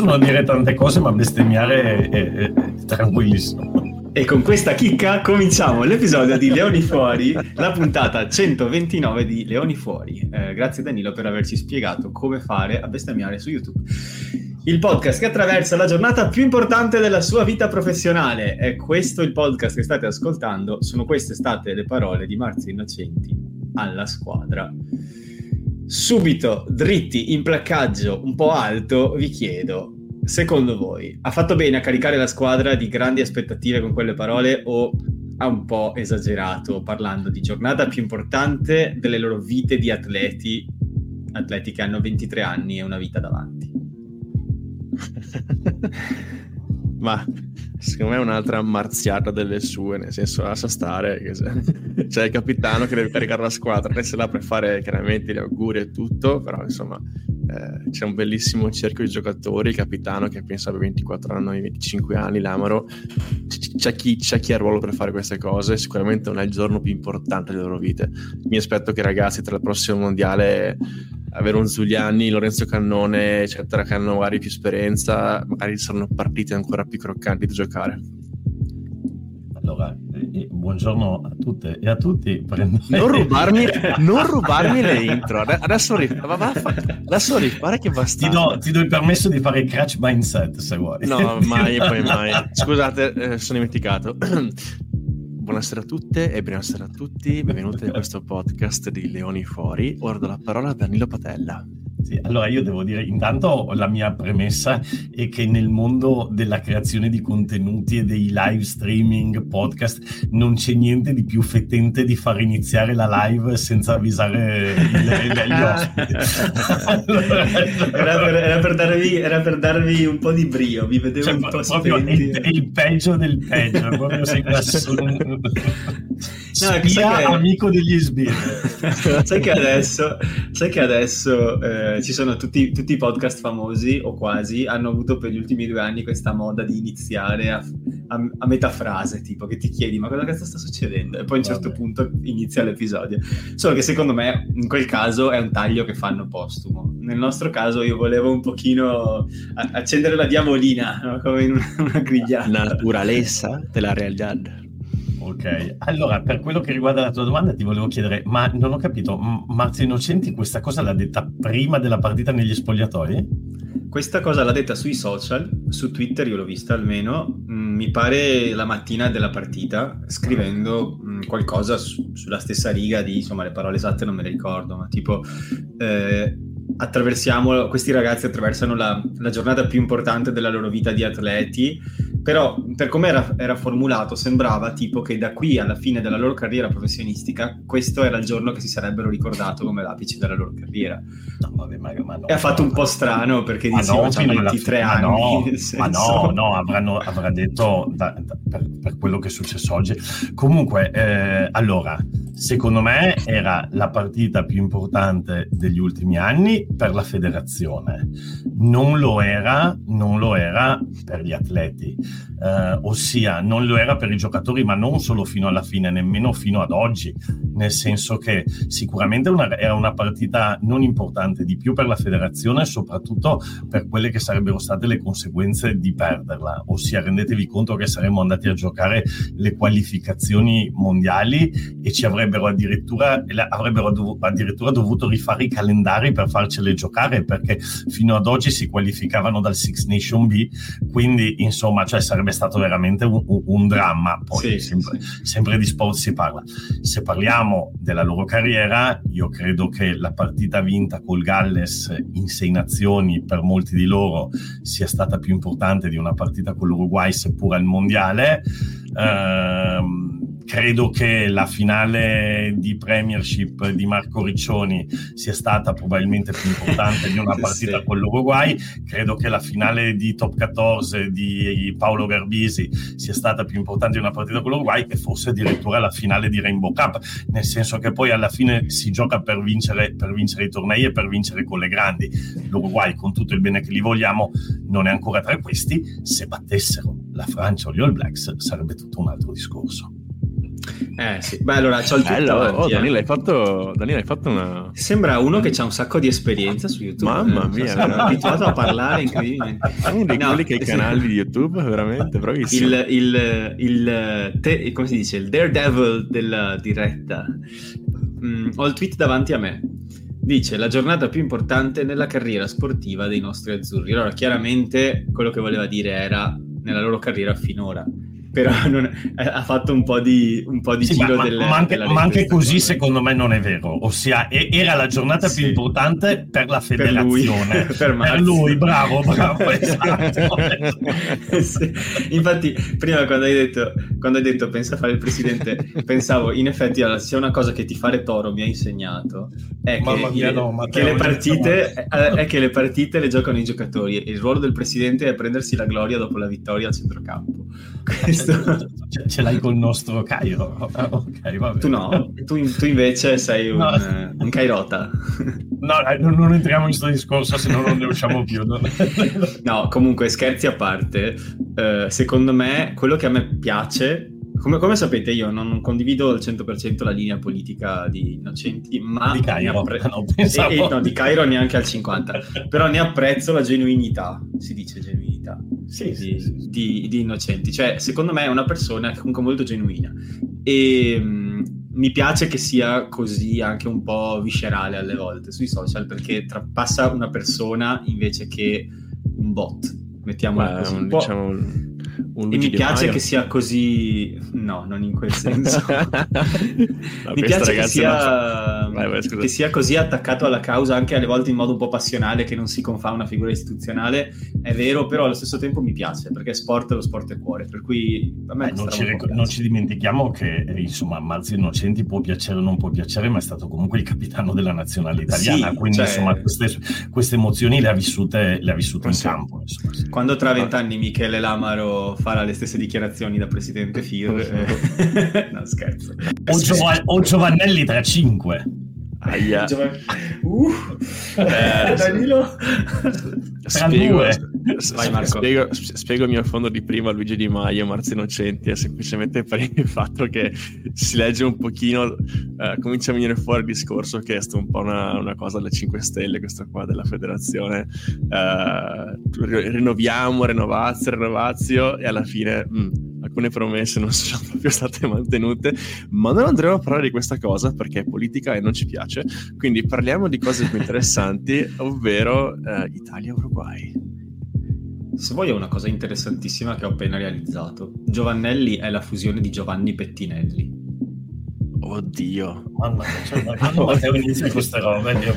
possono dire tante cose, ma bestemmiare è, è, è tranquillissimo. E con questa chicca cominciamo l'episodio di Leoni Fuori, la puntata 129 di Leoni Fuori. Eh, grazie Danilo per averci spiegato come fare a bestemmiare su YouTube. Il podcast che attraversa la giornata più importante della sua vita professionale. È questo il podcast che state ascoltando. Sono queste state le parole di Marzio Innocenti alla squadra. Subito, dritti, in placcaggio un po' alto, vi chiedo, secondo voi, ha fatto bene a caricare la squadra di grandi aspettative con quelle parole o ha un po' esagerato parlando di giornata più importante delle loro vite di atleti, atleti che hanno 23 anni e una vita davanti? Ma secondo me è un'altra marziata delle sue, nel senso lascia stare che se... c'è il capitano che deve caricare la squadra, adesso è là per fare chiaramente gli auguri e tutto, però insomma eh, c'è un bellissimo cerchio di giocatori, il capitano che pensa abbia 24 anni, 25 anni, l'Amaro, c'è chi, c'è chi ha il ruolo per fare queste cose, sicuramente non è il giorno più importante delle loro vite. Mi aspetto che ragazzi tra il prossimo mondiale avere un Zuliani, Lorenzo Cannone, eccetera, che hanno magari più esperienza, magari saranno partite ancora più croccanti da giocare. Allora, eh, buongiorno a tutte e a tutti. Prendo... Non, rubarmi, non rubarmi le intro. Adesso, adesso rifare che basta. Ti do, ti do il permesso di fare il crash mindset se vuoi. No, mai poi mai. Scusate, eh, sono dimenticato. Buonasera a tutte e buonasera a tutti, benvenuti in questo podcast di Leoni Fuori. Ora do la parola a Danilo Patella. Sì, allora io devo dire, intanto la mia premessa è che nel mondo della creazione di contenuti e dei live streaming, podcast, non c'è niente di più fettente di far iniziare la live senza avvisare gli ospiti. allora, era, per, era, per darvi, era, per, darvi, un po' di brio, vi vedevo cioè, un po' spenti. È, il peggio del peggio, proprio sei no, Spia, che... amico degli sbirri. sai che adesso, sai che adesso eh, eh, ci sono tutti, tutti, i podcast famosi, o quasi, hanno avuto per gli ultimi due anni questa moda di iniziare a, a, a metà frase, tipo che ti chiedi ma cosa cazzo sta succedendo? E poi a un certo Vabbè. punto inizia l'episodio. Solo che secondo me in quel caso è un taglio che fanno postumo. Nel nostro caso io volevo un pochino accendere la diavolina, no? come in una, una grigliata. Naturalezza della realtà. Ok, allora per quello che riguarda la tua domanda ti volevo chiedere, ma non ho capito, Marzio Innocenti questa cosa l'ha detta prima della partita negli spogliatoi? Questa cosa l'ha detta sui social, su Twitter io l'ho vista almeno, mm, mi pare la mattina della partita, scrivendo mm, qualcosa su, sulla stessa riga di, insomma le parole esatte non me le ricordo, ma tipo... Eh, attraversiamo, questi ragazzi attraversano la, la, giornata più importante della loro vita di atleti, però per come era, era, formulato sembrava tipo che da qui alla fine della loro carriera professionistica questo era il giorno che si sarebbero ricordato come l'apice della loro carriera. No, vabbè, ma, ma no, e ha fatto un po' strano perché diceva no, hanno 23 anni. Ma no, ma no, no avranno, avrà detto da, da, per, per, quello che è successo oggi. Comunque, eh, allora, secondo me era la partita più importante degli ultimi anni per la federazione, non lo era, non lo era per gli atleti, eh, ossia non lo era per i giocatori, ma non solo fino alla fine, nemmeno fino ad oggi, nel senso che sicuramente una, era una partita non importante di più per la federazione, soprattutto per quelle che sarebbero state le conseguenze di perderla, ossia rendetevi conto che saremmo andati a giocare le qualificazioni mondiali e ci avrebbero addirittura, avrebbero dov- addirittura dovuto rifare i calendari per farcele giocare perché fino ad oggi si qualificavano dal Six Nation B, quindi insomma cioè, sarebbe stato veramente un, un dramma. Poi sì, sempre, sì. sempre, di sport si parla. Se parliamo della loro carriera, io credo che la partita vinta col Galles in sei nazioni per molti di loro sia stata più importante di una partita con l'Uruguay, seppur al mondiale. Ehm, credo che la finale di Premiership di Marco Riccioni sia stata probabilmente più importante di una partita sì. con l'Uruguay. Credo che la finale di Top 14 di Paolo Garbisi sia stata più importante di una partita con l'Uruguay e forse addirittura la finale di Rainbow Cup, nel senso che poi alla fine si gioca per vincere, per vincere i tornei e per vincere con le grandi. L'Uruguay, con tutto il bene che li vogliamo, non è ancora tra questi. Se battessero la Francia o gli All Blacks sarebbe tutto un altro discorso. Eh sì, beh allora c'ho il tweet Bello, davanti, oh, eh. Danilo, hai fatto, Danilo, hai fatto una... Sembra uno che ha un sacco di esperienza su YouTube. Mamma eh, mia, veramente. abituato a parlare incredibilmente. Uno di No, quelli che ha i canali di YouTube, veramente, bravissimo. Il, il, il, te- come si dice, il daredevil della diretta. Mm, ho il tweet davanti a me. Dice la giornata più importante nella carriera sportiva dei nostri azzurri. Allora, chiaramente quello che voleva dire era nella loro carriera finora. Però non- eh, ha fatto un po' di, un po' di Sì, giro ma- delle, ma anche, ma anche così cosa. secondo me non è vero, ossia e- era la giornata Sì. più importante per la Per lui, federazione, per per, lui, bravo, bravo, esatto. Sì. Infatti, prima quando hai detto, quando hai detto pensa a fare il presidente, pensavo in effetti allora, se una cosa che ti fare Toro mi ha insegnato è che, mia, le, no, che Matteo, le non partite iniziamo. è che le partite le giocano i giocatori e il ruolo del presidente è prendersi la gloria dopo la vittoria al centrocampo. Questo... Ce, ce l'hai col nostro Cairo. Ah, Ok, va bene. Tu no, tu, tu invece sei un, No. un Kairota. No, non, non entriamo in questo discorso, se no non ne usciamo più. No, comunque scherzi a parte, eh, secondo me quello che a me piace, come, come sapete io non condivido al 100% la linea politica di Innocenti, ma Di Cairo, appre- no, pensavo- e- e- no, di Cairo neanche al 50%, però ne apprezzo la genuinità, si dice genuinità, Sì, sì, di, sì, sì. di- di Innocenti, cioè secondo me è una persona comunque molto genuina e mm, mi piace che sia così anche un po' viscerale alle volte sui social perché tra- passa una persona invece che un bot, mettiamola Beh, così. un, Un po'- diciamo, un, e mi piace Maio. che sia così, no, non in quel senso. No, mi piace che ragazzi, non sia, Vai, vai, che sia così attaccato alla causa anche alle volte in modo un po' passionale che non si confà una figura istituzionale è vero però allo stesso tempo mi piace perché sport lo sport è cuore per cui a me Eh, non, ci, piace. non ci dimentichiamo che eh, insomma Marzio Innocenti può piacere o non può piacere, ma è stato comunque il capitano della nazionale italiana. Sì, quindi cioè- insomma queste, queste emozioni le ha vissute, le ha vissute in Sì. campo. insomma, sì. quando tra vent'anni Michele Lamaro farà le stesse dichiarazioni da presidente FIR eh, no scherzo. O, Giova- o Giovannelli tra cinque. Aia. Uh, Eh, Danilo. Spiego, Vai, Marco. spiego, spiego il mio fondo di prima Luigi Di Maio, Marzio Innocenti, è semplicemente per il fatto che si legge un pochino, eh, comincia a venire fuori il discorso che è stato un po' una, una cosa delle 5 Stelle, questa qua della federazione, eh, ri- rinnoviamo, renovazio, renovazio e alla fine mh, alcune promesse non sono proprio state mantenute, ma non andremo a parlare di questa cosa perché è politica e non ci piace, quindi parliamo di cose più interessanti, ovvero eh, Italia-Uruguay. Se vuoi è una cosa interessantissima che ho appena realizzato. Giovannelli è la fusione di Giovanni Pettinelli. Oddio. Mamma mia, cioè, ma quando Matteo inizia con queste robe, Dio,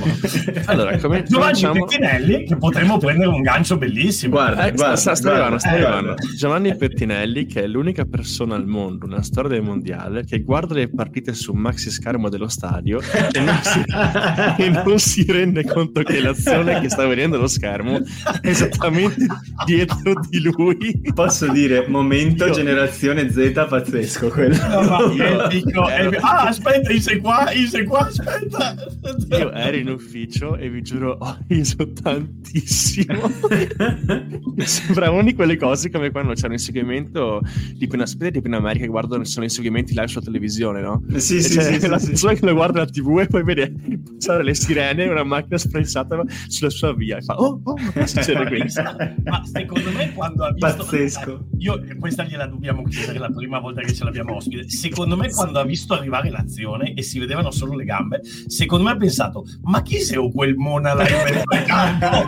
Allora, come Giovanni cominciamo- Pettinelli, che potremmo prendere un gancio bellissimo. Guarda, Eh, guarda, sta, sta guarda, arrivando, sta eh, arrivando. guarda. Giovanni Pettinelli, che è l'unica persona al mondo, nella storia del mondiale, che guarda le partite su un maxi schermo dello stadio e non si, e non si rende conto che l'azione che sta vedendo lo schermo è esattamente dietro di lui. Posso dire, momento Io- generazione Z pazzesco quello. No, ma io dico, eh, ah, aspetta, io sei qua, io sei qua, aspetta. Io ero in ufficio e vi giuro, ho riso tantissimo. Sembra una di quelle cose come quando c'è un inseguimento tipo in aspetta tipo in America che guardano sono inseguimenti live sulla televisione, no? sì, E sì, c'è sì, sì, la sì. persona che lo guarda la tv e poi vede passare le sirene e una macchina sprensata sulla sua via e fa oh, oh ma succede qui? Ma secondo me quando ha visto... Pazzesco. Io, questa gliela dobbiamo chiedere la prima volta che ce l'abbiamo ospite. Secondo me quando ha visto arrivare l'azione e si vedevano solo le gambe, secondo me ha pensato, ma chi sei quel mona là in mezzo al campo?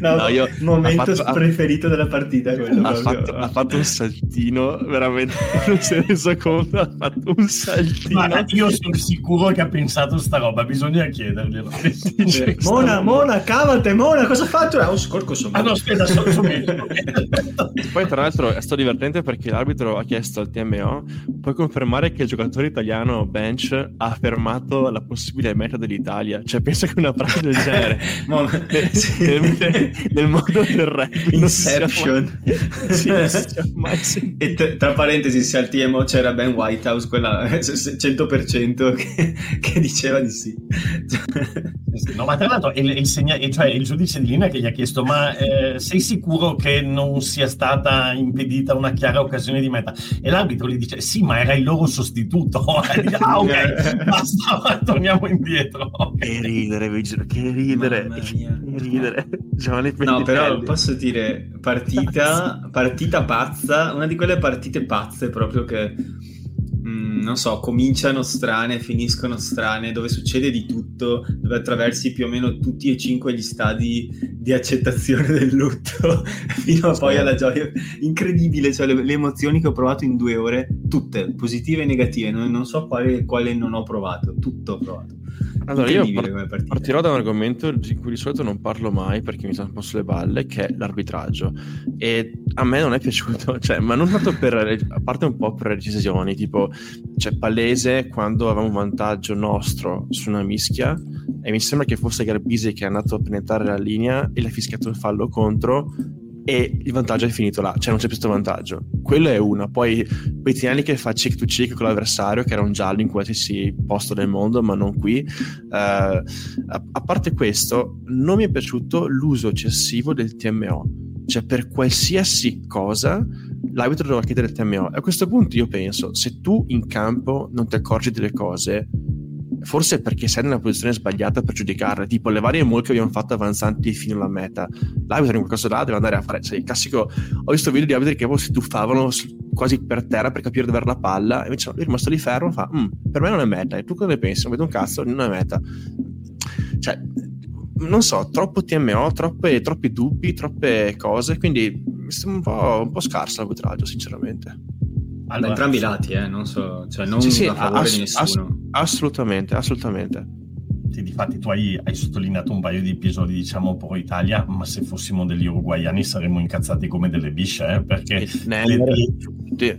No, No, io- momento ha fatto- ha- preferito della partita quello ha, fatto, ha fatto un saltino veramente non si è reso conto ha fatto un saltino Guarda, io sono sicuro che ha pensato sta roba, bisogna chiederglielo. Dice, Mona, Mona, cavate, Mona, cosa hai fatto? Ah, un scorco Ah no, aspetta, sono. Poi, tra l'altro, è stato divertente perché l'arbitro ha chiesto al TMO: puoi confermare che il giocatore italiano bench ha fermato la possibile meta dell'Italia? Cioè, pensa che una pratica del genere Mo- sì, sì. nel, nel, mondo del re. Inception. sì, sì. E t- tra parentesi, se al TMO c'era Ben Whitehouse, quella 100% che, che diceva di sì. no, ma tra l'altro il, il, segna- cioè, il, giudice di linea che gli ha chiesto, ma eh, sei sicuro che non sia stata impedita una chiara occasione di meta? E l'arbitro gli dice, sì, ma era il loro sostituto. ah, ok, basta, torniamo indietro. Che ridere, vi giuro, che ridere, che ridere. no, però posso dire, partita, partita pazza, una di quelle partite pazze proprio che mm, non so, cominciano strane, finiscono strane, dove succede di tutto, dove attraversi più o meno tutti e cinque gli stadi di accettazione del lutto, fino a poi alla gioia incredibile, cioè le, le, emozioni che ho provato in due ore, tutte, positive e negative, non, non so quale, quale non ho provato, tutto ho provato. Allora, io par- partirò da un argomento di cui di solito non parlo mai perché mi sta un po' sulle balle, che è l'arbitraggio. E a me non è piaciuto, cioè, ma non tanto per, a parte un po' per le decisioni, tipo, c'è cioè, palese quando avevamo un vantaggio nostro su una mischia e mi sembra che fosse Garbisi che è andato a penetrare la linea e le ha fischiato il fallo contro e il vantaggio è finito là, cioè non c'è più questo vantaggio. Quello è una. Poi Pettinelli che fa cheek to cheek con l'avversario, che era un giallo in qualsiasi posto del mondo, ma non qui. Uh, a, a, parte questo, non mi è piaciuto l'uso eccessivo del TMO. Cioè, per qualsiasi cosa l'arbitro doveva chiedere il TMO. A questo punto io penso, se tu in campo non ti accorgi delle cose, forse perché sei nella posizione sbagliata per giudicarle, tipo le varie mol che abbiamo fatto avanzanti fino alla meta. L'arbitro in qualcosa là deve andare a fare, cioè il classico, ho visto video di arbitri che si tuffavano quasi per terra per capire dove era la palla, e invece lui è rimasto lì fermo, fa, mm, per me non è meta, e tu cosa ne pensi? Non vedo un cazzo, non è meta. Cioè, non so, troppo TMO, troppe, troppi dubbi, troppe cose, quindi mi sembra un po', un po scarso l'arbitraggio, sinceramente. Allora, da entrambi i lati, eh, non so, cioè non sì, sì, a favore ass- di nessuno. Ass- assolutamente, assolutamente. Sì, difatti tu hai, hai, sottolineato un paio di episodi, diciamo, pro Italia, ma se fossimo degli uruguayani saremmo incazzati come delle bisce, eh, perché... Le, le,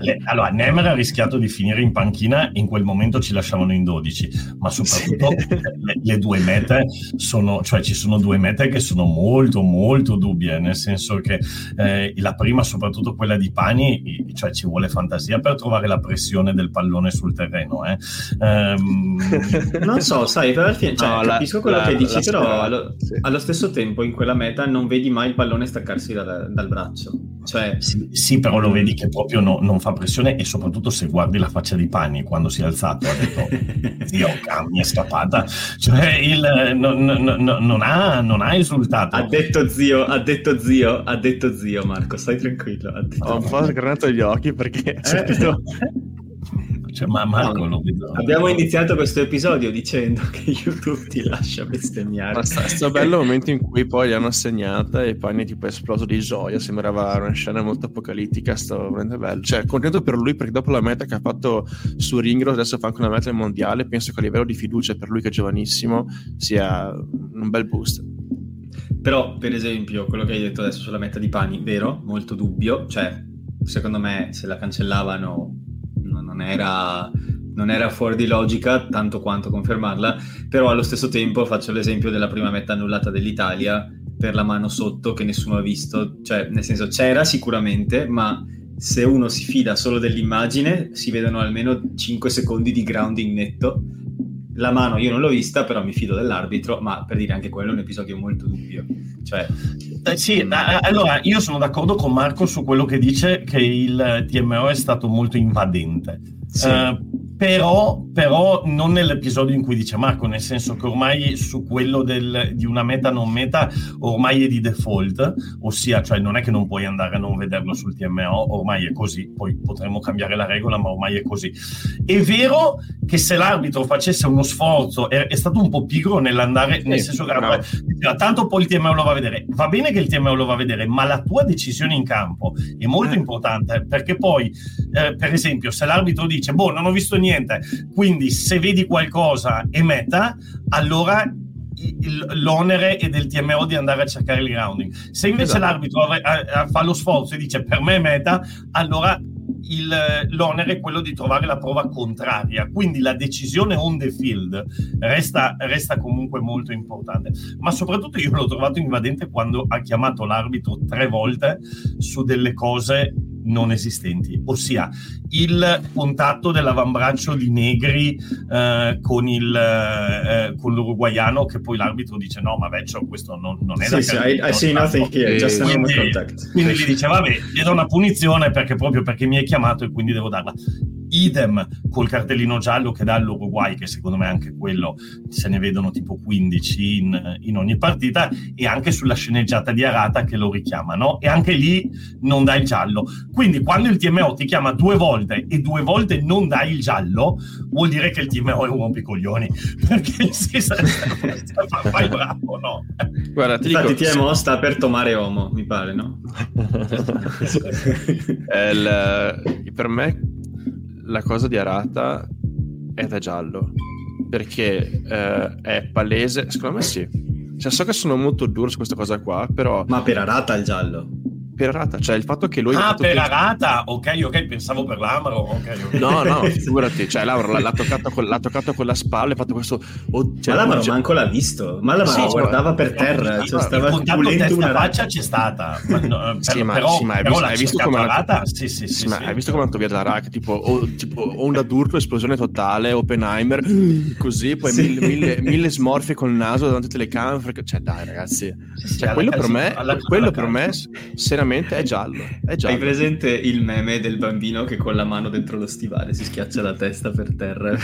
le, allora, Nemer ha rischiato di finire in panchina e in quel momento ci lasciavano in 12, ma soprattutto sì. le, due mete sono, cioè ci sono due mete che sono molto, molto dubbie, nel senso che eh, la prima, soprattutto quella di Pani, cioè ci vuole fantasia per trovare la pressione del pallone sul terreno. Eh. Um, non so, sai, per alla fine cioè, no, capisco la, quello la, che dici, però allo, sì. allo, stesso tempo in quella meta non vedi mai il pallone staccarsi da, dal braccio. Cioè... Sì, sì, però lo vedi che proprio no, non fa pressione e soprattutto se guardi la faccia di Pani quando si è alzato ha detto zio, mi è scappata. Cioè, il, non, non, non, ha, non ha esultato. Ha detto zio, ha detto zio, ha detto zio Marco, stai tranquillo. Ho un po' sgranato gli occhi perché... Eh? Cioè, ma Marco no, lo vedo. Abbiamo iniziato questo episodio dicendo che YouTube ti lascia bestemmiare. Ma sto bello momento in cui poi gli hanno assegnata e poi ne tipo esploso di gioia. Sembrava una scena molto apocalittica. Stavo veramente bello. Cioè, contento per lui perché dopo la meta che ha fatto su Ringro, adesso fa anche una meta mondiale. Penso che a livello di fiducia per lui, che è giovanissimo, sia un bel boost. Però, per esempio, quello che hai detto adesso sulla meta di Pani, vero? Molto dubbio. Cioè, secondo me, se la cancellavano non era, non era fuori di logica tanto quanto confermarla, però allo stesso tempo faccio l'esempio della prima meta annullata dell'Italia per la mano sotto che nessuno ha visto, cioè nel senso c'era sicuramente, ma se uno si fida solo dell'immagine si vedono almeno 5 secondi di grounding netto. La mano io non l'ho vista, però mi fido dell'arbitro, ma per dire anche quello è un episodio molto dubbio. Cioè, eh, sì, mm. allora io sono d'accordo con Marco su quello che dice che il TMO è stato molto invadente. Sì. Uh, però, però, non nell'episodio in cui dice Marco, nel senso che ormai su quello del, di una meta non meta ormai è di default, ossia cioè non è che non puoi andare a non vederlo sul TMO, ormai è così, poi potremmo cambiare la regola, ma ormai è così. È vero che se l'arbitro facesse uno sforzo, è, è stato un po' pigro nell'andare, sì, nel senso che no. tanto poi il TMO lo va a vedere, va bene che il TMO lo va a vedere, ma la tua decisione in campo è molto eh. importante, perché poi, eh, per esempio, se l'arbitro dice, boh, non ho visto niente, niente. Quindi se vedi qualcosa e meta, allora l'onere è del TMO di andare a cercare il grounding. Se invece esatto. l'arbitro fa lo sforzo e dice per me è meta, allora il, l'onere è quello di trovare la prova contraria, quindi la decisione on the field resta, resta, comunque molto importante. Ma soprattutto io l'ho trovato invadente quando ha chiamato l'arbitro tre volte su delle cose non esistenti, ossia il contatto dell'avambraccio di Negri eh, con, il, eh, con l'uruguaiano che poi l'arbitro dice no ma vecchio questo non, non è sì, da sì, I, I see nothing here, just quindi, quindi gli dice vabbè gli do una punizione perché proprio perché mi hai chiamato e quindi devo darla idem col cartellino giallo che dà all'Uruguay, che secondo me anche quello se ne vedono tipo 15 in, in, ogni partita, e anche sulla sceneggiata di Arata che lo richiamano, e anche lì non dà il giallo. Quindi quando il TMO ti chiama due volte e due volte non dai il giallo, vuol dire che il TMO è un rompicoglioni, perché si sa, fai bravo, no? Guarda, ti Infatti dico, TMO sta per tomare Omo, mi pare, no? il, per me la cosa di Arata è da giallo perché eh, è palese, secondo me sì. Cioè, so che sono molto duro su questa cosa qua, però... Ma per Arata il giallo? Per Arata, cioè il fatto che lui... Ah, per che... Arata? Ok, ok, pensavo per l'Amaro. Okay, okay. No, no, figurati, cioè l'Amaro l'ha toccato, con, l'ha toccato con la spalla e ha fatto questo... Oh, cioè, ma l'Amaro manco l'ha visto, ma l'Amaro sì, guardava per terra, cioè, stava pulendo una faccia c'è stata. Ma no, per, sì, ma, però, sì, ma hai visto, hai visto come... Arata? Sì, sì, sì, sì, ma hai visto come è andato via da Rack, tipo, tipo onda d'urto, esplosione totale, Oppenheimer, così, poi mille, mille, mille smorfie col naso davanti alle telecamere, cioè dai ragazzi, cioè, quello per me, quello per me, seriamente è giallo. Hai presente il meme del bambino che con la mano dentro lo stivale si schiaccia la testa per terra?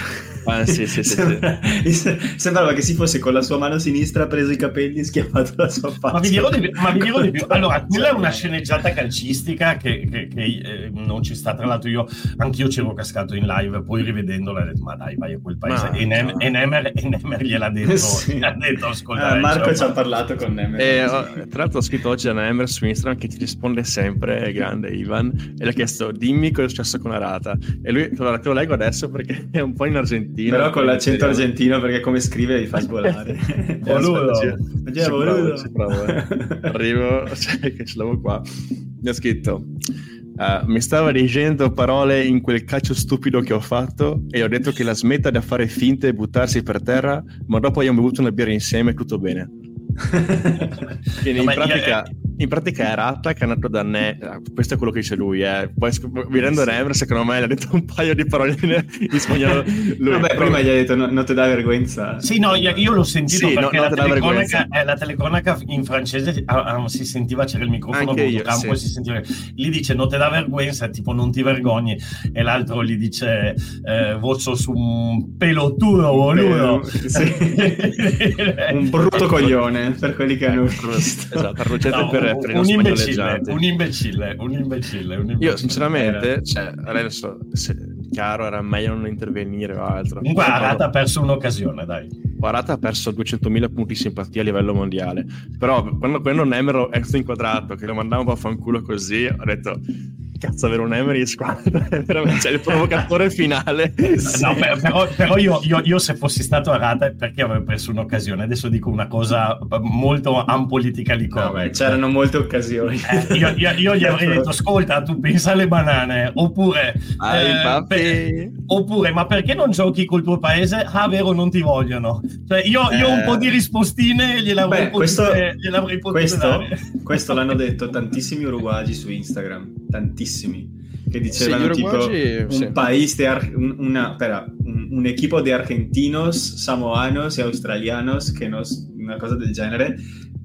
Ah, sì, sì, sì, Sembra... sì. Sembrava che si fosse con la sua mano sinistra preso i capelli e schiaffato la sua faccia. Ma vi dirò di più. Di più. Allora, quella è una sceneggiata calcistica che, che, che eh, non ci sta. Tra l'altro, io anch'io c'ero cascato in live, poi rivedendola ho detto, ma dai, vai a quel paese. Ma, e, Nem- e, Nemer, e Nemer gliel'ha detto, sì. gliel'ha detto ascolta. Ah, Marco ci ha parlato con Nemer. E, oh, tra l'altro ho scritto oggi a Nemer su Instagram che ti risponde sempre, grande Ivan, e gli ha chiesto dimmi cosa è successo con Arata. E lui, te lo leggo adesso perché è un po' in Argentina. Però con l'accento argentino perché come scrive vi fa sbolare. boludo. Ci, provo, ci provo, eh. Arrivo, cioè, che ce l'avevo qua. Mi ha scritto... Uh, mi stava dicendo parole in quel calcio stupido che ho fatto e ho detto che la smetta da fare finte e buttarsi per terra, ma dopo abbiamo bevuto una birra insieme e tutto bene. Quindi no, in pratica... Io, in pratica è Ratta che è nato da Ne. Questo è quello che dice lui. Eh. Poi mi rendo Never, secondo me, gli ha detto un paio di parole in spagnolo. Lui, Vabbè, prima gli ha detto no, non ti dà vergogna. Sì, no, io, io l'ho sentito sì, perché no, la, telecronaca, eh, la, telecronaca, in francese ah, ah, si sentiva, c'era il microfono a io, campo sì. si sentiva. Gli dice non ti dà vergogna, tipo non ti vergogni. E l'altro gli dice eh, voce su un pelotudo, boludo. Sì. un brutto coglione per quelli che hanno visto. Esatto, per, no, per un, imbecille, un imbecille, un imbecille, un imbecille. Io sinceramente, eh. cioè, adesso, se, chiaro, era meglio non intervenire o altro. Comunque Arata ha perso un'occasione, dai. Arata ha perso 200.000 punti di simpatia a livello mondiale, però quando, quando Nemero è stato inquadrato, che lo mandavo un po' a fanculo così, ho detto cazzo avere un Emery in squadra è veramente cioè, il provocatore finale. No, però, però io, io, io, se fossi stato a Rata perché avrei preso un'occasione. Adesso dico una cosa molto unpolitica di no, c'erano molte occasioni. Eh, io, io, gli avrei detto ascolta tu pensa alle banane oppure eh, per, oppure ma perché non giochi col tuo paese? Ah vero non ti vogliono. Cioè io, eh, un po' di rispostine gliel'avrei, beh, questo, potute, gliel'avrei questo, questo l'hanno detto tantissimi uruguagi su Instagram tantissimi bellissimi che dicevano sì, tipo sì. un país de ar- una, espera, un, un, equipo de argentinos, samoanos e australianos, che nos, una cosa del genere,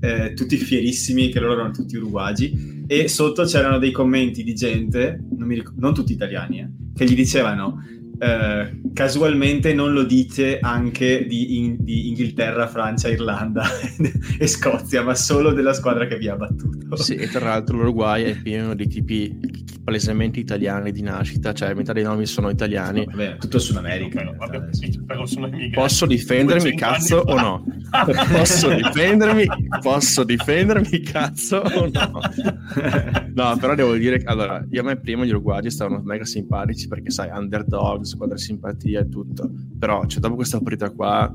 eh, tutti fierissimi che loro erano tutti uruguagi e sotto c'erano dei commenti di gente, non, ric- non tutti italiani, eh, che gli dicevano eh, casualmente non lo dite anche di, in, di, Inghilterra, Francia, Irlanda e Scozia, ma solo della squadra che vi ha battuto. Sì, e tra l'altro l'Uruguay è pieno di tipi palesemente italiani di nascita, cioè metà dei nomi sono italiani. Vabbè, tutto Sud America. No, vabbè, sono Posso difendermi cazzo o no? posso difendermi? Posso difendermi cazzo o no? no, però devo dire che allora, io a me prima gli uruguagi stavano mega simpatici perché sai, underdog, squadra simpatia e tutto. Però, cioè, dopo questa partita qua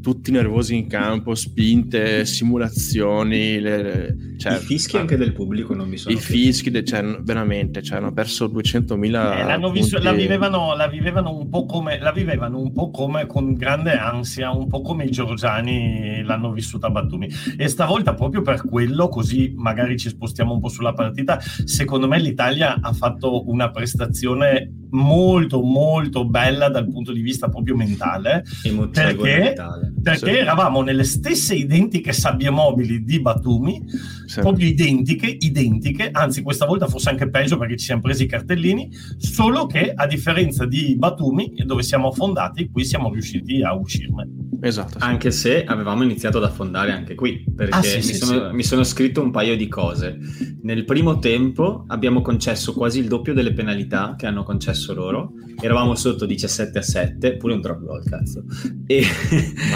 tutti nervosi in campo, spinte, simulazioni. Le, le, cioè, I fischi anche del pubblico non mi sono. I fischi, de, cioè, veramente, cioè, hanno perso 200.000. Eh, l'hanno visto, la, vivevano, la, vivevano un po come, la vivevano un po' come con grande ansia, un po' come i georgiani l'hanno vissuta a Batumi. E stavolta, proprio per quello, così magari ci spostiamo un po' sulla partita, secondo me l'Italia ha fatto una prestazione molto, molto bella dal punto di vista proprio mentale. Perché, mentale. Perché sì. eravamo nelle stesse identiche sabbie mobili di Batumi, sì. proprio identiche, identiche, anzi questa volta forse anche peggio perché ci siamo presi i cartellini, solo che a differenza di Batumi, dove siamo affondati, qui siamo riusciti a uscirne. Esatto. Sì. Anche se avevamo iniziato ad affondare anche qui, perché ah, sì, mi, sì, sono, mi, sono, scritto un paio di cose. Nel primo tempo abbiamo concesso quasi il doppio delle penalità che hanno concesso loro. Eravamo sotto 17 a 7, pure un drop goal, cazzo. E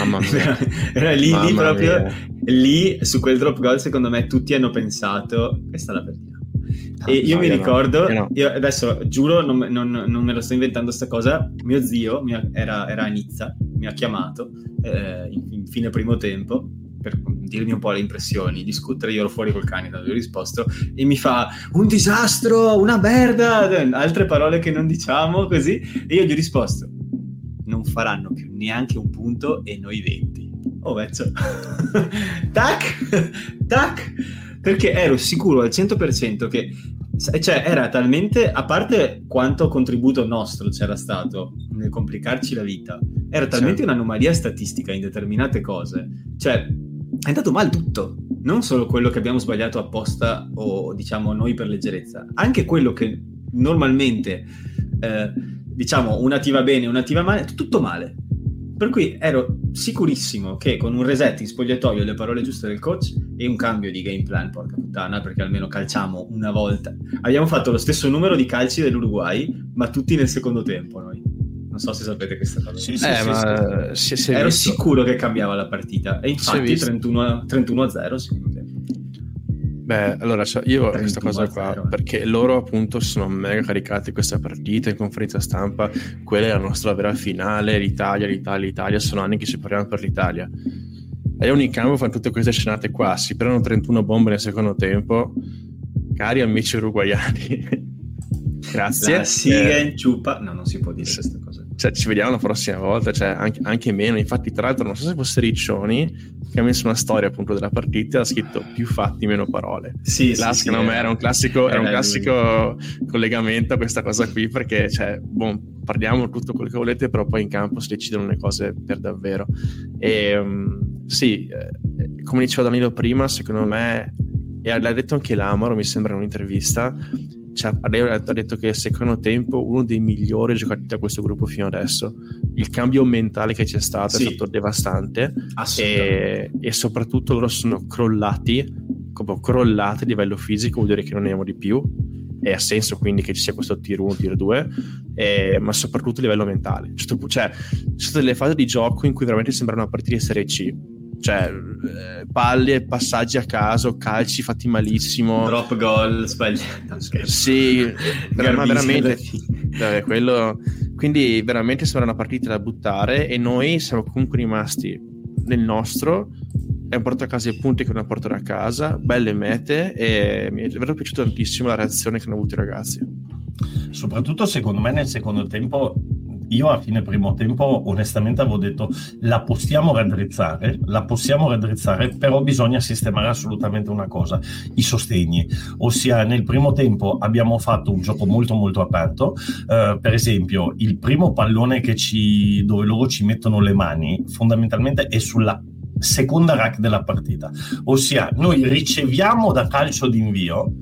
Mamma mia. era lì, Mamma lì proprio, mia. lì su quel drop goal secondo me tutti hanno pensato, questa la perdiamo. Ah, e io no, mi io ricordo, no. io adesso giuro, non, non, non, me lo sto inventando sta cosa, mio zio mio, era, era, a Nizza, mi ha chiamato eh, in, in, fine primo tempo per dirmi un po' le impressioni, discutere, io ero fuori col cane, non gli ho risposto, e mi fa un disastro, una merda, altre parole che non diciamo così, e io gli ho risposto, non faranno più neanche un punto e noi 20. Oh, vezzo. tac, tac perché ero sicuro al 100% che cioè era talmente a parte quanto contributo nostro c'era stato nel complicarci la vita era talmente certo. un'anomalia statistica in determinate cose cioè è andato mal tutto non solo quello che abbiamo sbagliato apposta o diciamo noi per leggerezza anche quello che normalmente eh, diciamo una ti va bene una ti va male tutto male per cui ero sicurissimo che con un reset in spogliatoio le parole giuste del coach e un cambio di game plan, porca puttana, perché almeno calciamo una volta. Abbiamo fatto lo stesso numero di calci dell'Uruguay, ma tutti nel secondo tempo noi. Non so se sapete questa cosa. Sì, sì, eh, sì, ma... sì. Ero visto. sicuro che cambiava la partita e infatti 31, 31 a 0 secondo tempo. Beh, allora cioè, io ho questa cosa qua perché loro appunto sono mega caricati questa partita in conferenza stampa, quella è la nostra vera finale, l'Italia, l'Italia, l'Italia, sono anni che ci parliamo per l'Italia. E ogni cambio fanno tutte queste scenate qua, si prendono 31 bombe nel secondo tempo, cari amici uruguayani, grazie. La siga eh, in ciupa, no non si può dire queste cose cioè, ci vediamo la prossima volta, cioè, anche, anche, meno. Infatti, tra l'altro, non so se fosse Riccioni che ha messo una storia appunto della partita, ha scritto più fatti, meno parole. Sì, là, sì, secondo sì, me era un classico, era un classico collegamento a questa cosa qui, perché, cioè, boh, parliamo tutto quello che volete, però poi in campo si decidono le cose per davvero. E um, sì, eh, come diceva Danilo prima, secondo me, e l'ha detto anche l'Amaro, mi sembra in un'intervista, cioè, ha detto che secondo tempo uno dei migliori giocati da questo gruppo fino adesso. Il cambio mentale che c'è stato sì. è stato devastante e, e, soprattutto loro sono crollati, come crollati a livello fisico, vuol dire che non ne abbiamo di più e ha senso quindi che ci sia questo tier 1, tier 2, eh, ma soprattutto a livello mentale. Cioè, cioè, ci sono delle fasi di gioco in cui veramente sembra una partita di Serie C cioè eh, palle, passaggi a caso, calci fatti malissimo. Drop goal sbagliato. Sì, ma veramente. Vabbè, quello... Quindi veramente sembra una partita da buttare e noi siamo comunque rimasti nel nostro. È un porto a casa i punti che non portare a casa, belle mete e mi è davvero piaciuta tantissimo la reazione che hanno avuto i ragazzi. Soprattutto secondo me nel secondo tempo io a fine primo tempo onestamente avevo detto la possiamo raddrizzare, la possiamo raddrizzare, però bisogna sistemare assolutamente una cosa, i sostegni, ossia nel primo tempo abbiamo fatto un gioco molto molto aperto, eh, per esempio il primo pallone ci, dove loro ci mettono le mani fondamentalmente è sulla seconda rack della partita, ossia noi riceviamo da calcio d'invio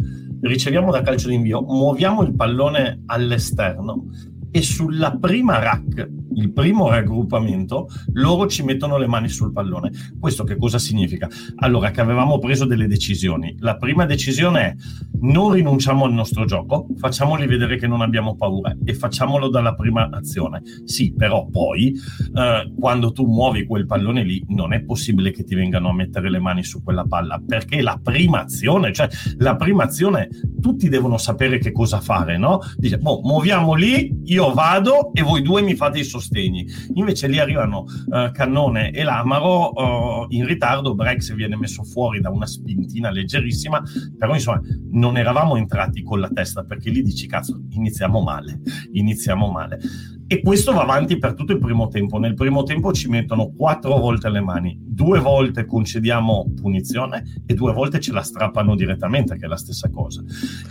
riceviamo da calcio d'invio, muoviamo il pallone all'esterno e sulla prima rack, il primo raggruppamento, loro ci mettono le mani sul pallone. Questo che cosa significa? Allora che avevamo preso delle decisioni. La prima decisione è non rinunciamo al nostro gioco, facciamoli vedere che non abbiamo paura e facciamolo dalla prima azione. Sì, però poi eh, quando tu muovi quel pallone lì non è possibile che ti vengano a mettere le mani su quella palla perché la prima azione, cioè la prima azione tutti devono sapere che cosa fare, no? Dice, boh, muoviamo lì, io vado e voi due mi fate i sostegni sostegni. Invece lì arrivano uh, Cannone e Lamaro uh, in ritardo, Brex viene messo fuori da una spintina leggerissima, però insomma non eravamo entrati con la testa perché lì dici cazzo, iniziamo male, iniziamo male. E questo va avanti per tutto il primo tempo. Nel primo tempo ci mettono quattro volte le mani, due volte concediamo punizione e due volte ce la strappano direttamente, che è la stessa cosa.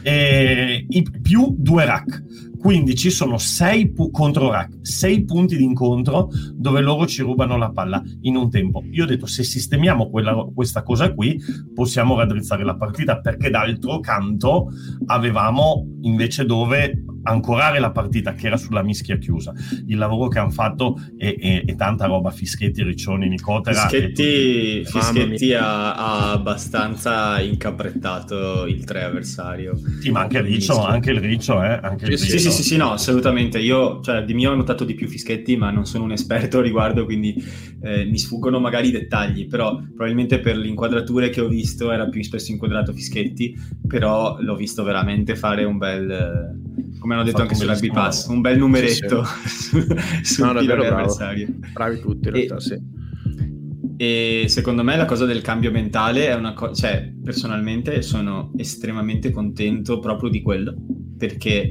E, più due rack. Quindi ci sono sei pu- contro rack, sei punti di incontro dove loro ci rubano la palla in un tempo. Io ho detto se sistemiamo quella, questa cosa qui possiamo raddrizzare la partita perché d'altro canto avevamo invece dove ancorare la partita che era sulla mischia chiusa. Il lavoro che hanno fatto è, è, è, tanta roba, Fischetti, Riccioni, Nicotera. Fischetti, e... Fischetti ha, ha, abbastanza incaprettato il tre avversario. Sì, ma anche Riccio, anche il Riccio, eh? Anche il sì, Riccio. sì, sì, sì, no, assolutamente. Io, cioè, di mio ho notato di più Fischetti, ma non sono un esperto a riguardo, quindi eh, mi sfuggono magari i dettagli, però probabilmente per le inquadrature che ho visto era più spesso inquadrato Fischetti, però l'ho visto veramente fare un bel come hanno detto anche su Rugby Pass, un bel numeretto sì, sì. sul no, davvero bravo. Bravi tutti in realtà, e, sì. E secondo me la cosa del cambio mentale è una cosa, cioè personalmente sono estremamente contento proprio di quello, perché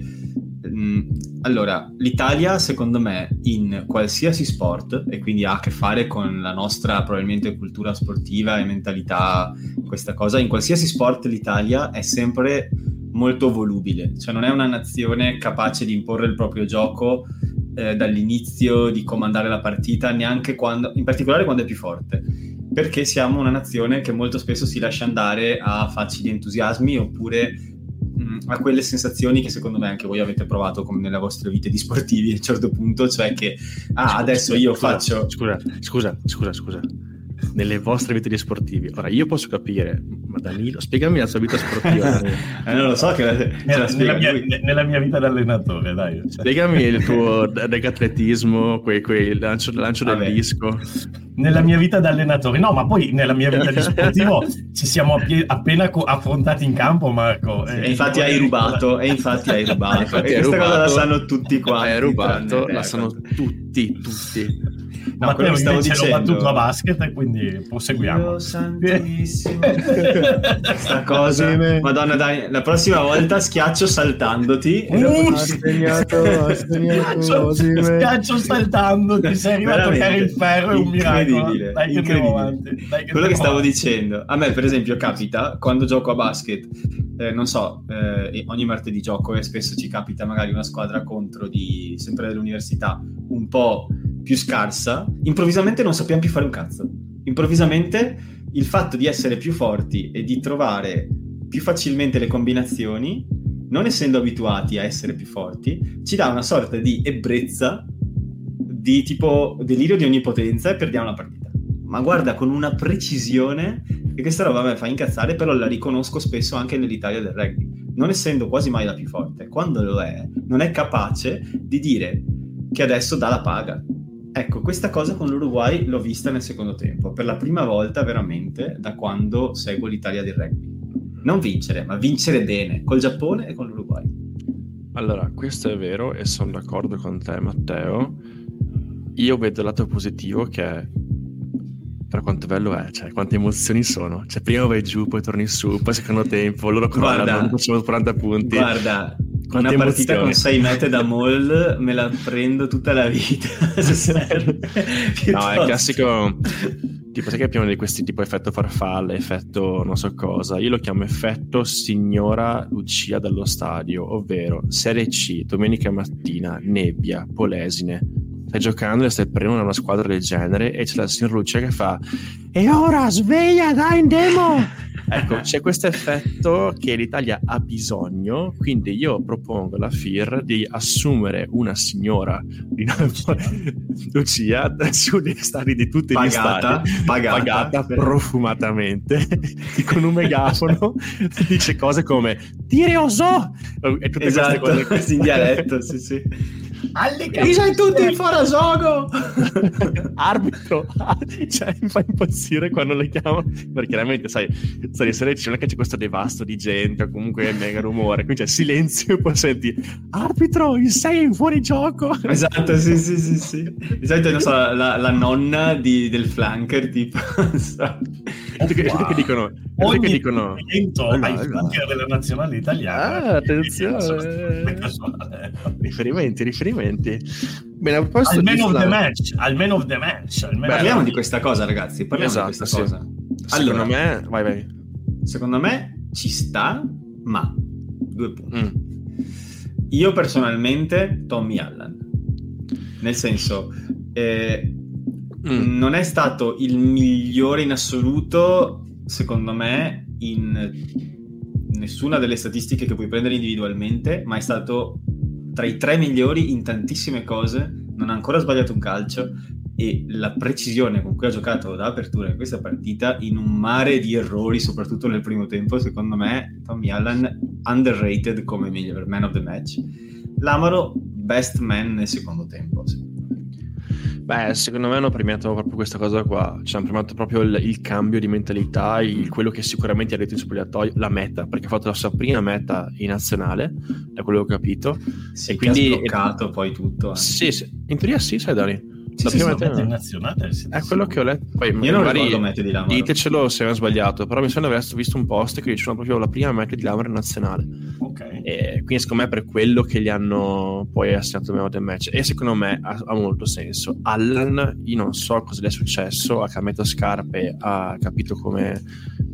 mh, allora l'Italia secondo me in qualsiasi sport, e quindi ha a che fare con la nostra probabilmente cultura sportiva e mentalità, questa cosa, in qualsiasi sport l'Italia è sempre molto volubile, cioè non è una nazione capace di imporre il proprio gioco eh, dall'inizio, di comandare la partita, neanche quando, in particolare quando è più forte, perché siamo una nazione che molto spesso si lascia andare a facili entusiasmi oppure mh, mm, a quelle sensazioni che secondo me anche voi avete provato come nelle vostre vite di sportivi a un certo punto, cioè che ah, adesso io faccio... Scusa, scusa, scusa, scusa nelle vostre vite di sportivi. Ora, io posso capire, ma Danilo, spiegami la sua vita sportiva. eh, non lo so che la, nella, nella, mia, nella, mia, vita da allenatore, dai. Spiegami il tuo degatletismo, quei, quei lancio, lancio del disco. Nella mia vita da allenatore, no, ma poi nella mia vita di sportivo ci siamo appena co- affrontati in campo, Marco. E infatti hai rubato, e infatti hai rubato. Infatti e questa rubato, cosa la sanno tutti quanti. Hai rubato, la sanno tutti, tutti. No, Matteo stavo dicendo... l'ho battuto a basket quindi proseguiamo. Dio santissimo. Questa cosa... Madonna dai, la prossima volta schiaccio saltandoti. Uh, segnato, segnato, schiaccio saltandoti, sei arrivato a toccare il ferro, è un miracolo. Dai che avanti. Dai che Quello che stavo dicendo, a me per esempio capita, quando gioco a basket, eh, non so, eh, ogni martedì gioco e spesso ci capita magari una squadra contro di sempre dell'università un po' più scarsa, improvvisamente non sappiamo più fare un cazzo. Improvvisamente il fatto di essere più forti e di trovare più facilmente le combinazioni, non essendo abituati a essere più forti, ci dà una sorta di ebbrezza, di tipo delirio di onnipotenza e perdiamo la partita. Ma guarda, con una precisione, e questa roba me fa incazzare, però la riconosco spesso anche nell'Italia del rugby. Non essendo quasi mai la più forte, quando lo è, non è capace di dire che adesso dà la paga Ecco, questa cosa con l'Uruguay l'ho vista nel secondo tempo, per la prima volta veramente da quando seguo l'Italia del rugby. Non vincere, ma vincere bene, col Giappone e con l'Uruguay. Allora, questo è vero e sono d'accordo con te Matteo. Io vedo il lato positivo che è per quanto bello è, cioè quante emozioni sono. Cioè prima vai giù, poi torni su, poi secondo tempo, loro crollano, facciamo 40 punti. Guarda, una partita con 6 mete da mall me la prendo tutta la vita se serve. no, è classico. Tipo, sai che abbiamo di questi tipo effetto farfalla, effetto non so cosa. Io lo chiamo effetto signora Lucia dallo stadio, ovvero Serie C, domenica mattina, nebbia, polesine. Stai giocando e stai prendendo una squadra del genere e c'è la signora Lucia che fa E ora sveglia, dai, andiamo! Ecco, c'è questo effetto che l'Italia ha bisogno, quindi io propongo alla FIR di assumere una signora di Lucia sugli stadi di tutti pagata, gli stadi, pagata, pagata profumatamente, con un megafono, dice cose come dire oso! E tutte esatto, queste cose in dialetto, sì sì. Li sei tutti in fuori gioco! Arbitro! cioè, mi fa impazzire quando le chiamano. Perché chiaramente, sai, sai di selezione che c'è questo devasto di gente, o comunque mega rumore. Quindi c'è silenzio e poi senti Arbitro, sei in fuori gioco! Esatto, sì, sì, sì, sì. Di solito, non so, la, la nonna di, del flanker, tipo... Oh, che, wow. che dicono... Ogni che dicono... ai flanker della nazionale italiana. Ah, attenzione! riferimenti, riferimenti. Bene, a proposito al man di of the match, al man of the match. Parliamo di questa cosa, ragazzi. Parliamo Esatto, di questa sì. cosa. Secondo Allora, me, vai, vai. secondo me ci sta, ma due punti. Mm. Io personalmente, Tommy Allen. Nel senso, eh, Mm. non è stato il migliore in assoluto, secondo me, in nessuna delle statistiche che puoi prendere individualmente, ma è stato tra i tre migliori in tantissime cose, non ha ancora sbagliato un calcio e la precisione con cui ha giocato da apertura in questa partita, in un mare di errori, soprattutto nel primo tempo, secondo me Tommy Allen underrated come miglior man of the match. L'Amaro best man nel secondo tempo. secondo. Beh, secondo me hanno premiato proprio questa cosa qua. Cioè, hanno premiato proprio il, il cambio di mentalità, il- quello che sicuramente ha detto in spogliatoio, la meta, perché ha fatto la sua prima meta in nazionale, da quello che ho capito. Sì, E che ha quindi- sbloccato poi tutto. anche. Sì, sì, in teoria sì, sai Dani. Sì, la sì, prima sì, è sì. quello che ho letto. Poi Io non ricordo mete di ditecelo se ho sbagliato, però mi sembra di aver visto un post che dicevano proprio la prima meta di Lamar in nazionale. Ok. E quindi secondo me è per quello che gli hanno poi assegnato il man match e secondo me ha, ha molto senso Allen io non so cosa gli è successo ha cambiato scarpe ha capito come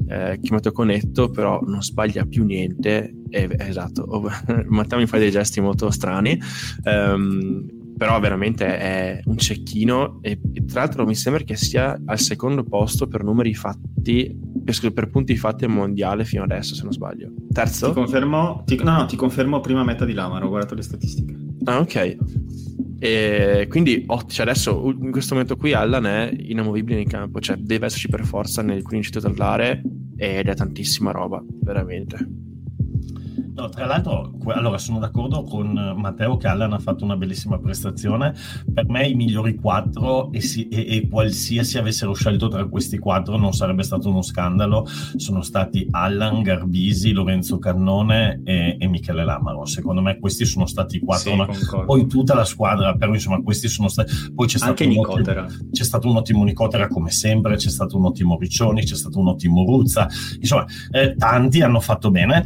eh, chiamato Conetto però non sbaglia più niente e, esatto Matteo mi fa dei gesti molto strani ehm, però veramente è un cecchino e, e tra l'altro mi sembra che sia al secondo posto per numeri fatti per, per punti fatti al mondiale fino adesso se non sbaglio terzo? Ti confermo, ti- no, no, ti confermo prima meta di Lamaro, ho guardato le statistiche. Ah, ok. E quindi ott- cioè adesso in questo momento qui Allan è inamovibile in campo, cioè deve esserci per forza nel 15 titolare ed è tantissima roba, veramente. No, tra l'altro, allora sono d'accordo con Matteo che Allan ha fatto una bellissima prestazione. Per me i migliori quattro e, si- e- e qualsiasi avessero scelto tra questi quattro non sarebbe stato uno scandalo. Sono stati Allan, Garbisi, Lorenzo Cannone e, e Michele Lamaro. Secondo me questi sono stati i quattro. Sì, poi tutta la squadra, però insomma questi sono stati... Poi c'è stato Anche un Nicotera. ottimo- c'è stato un ottimo Nicotera come sempre, c'è stato un ottimo Riccioni, c'è stato un ottimo Ruzza, insomma eh, tanti hanno fatto bene,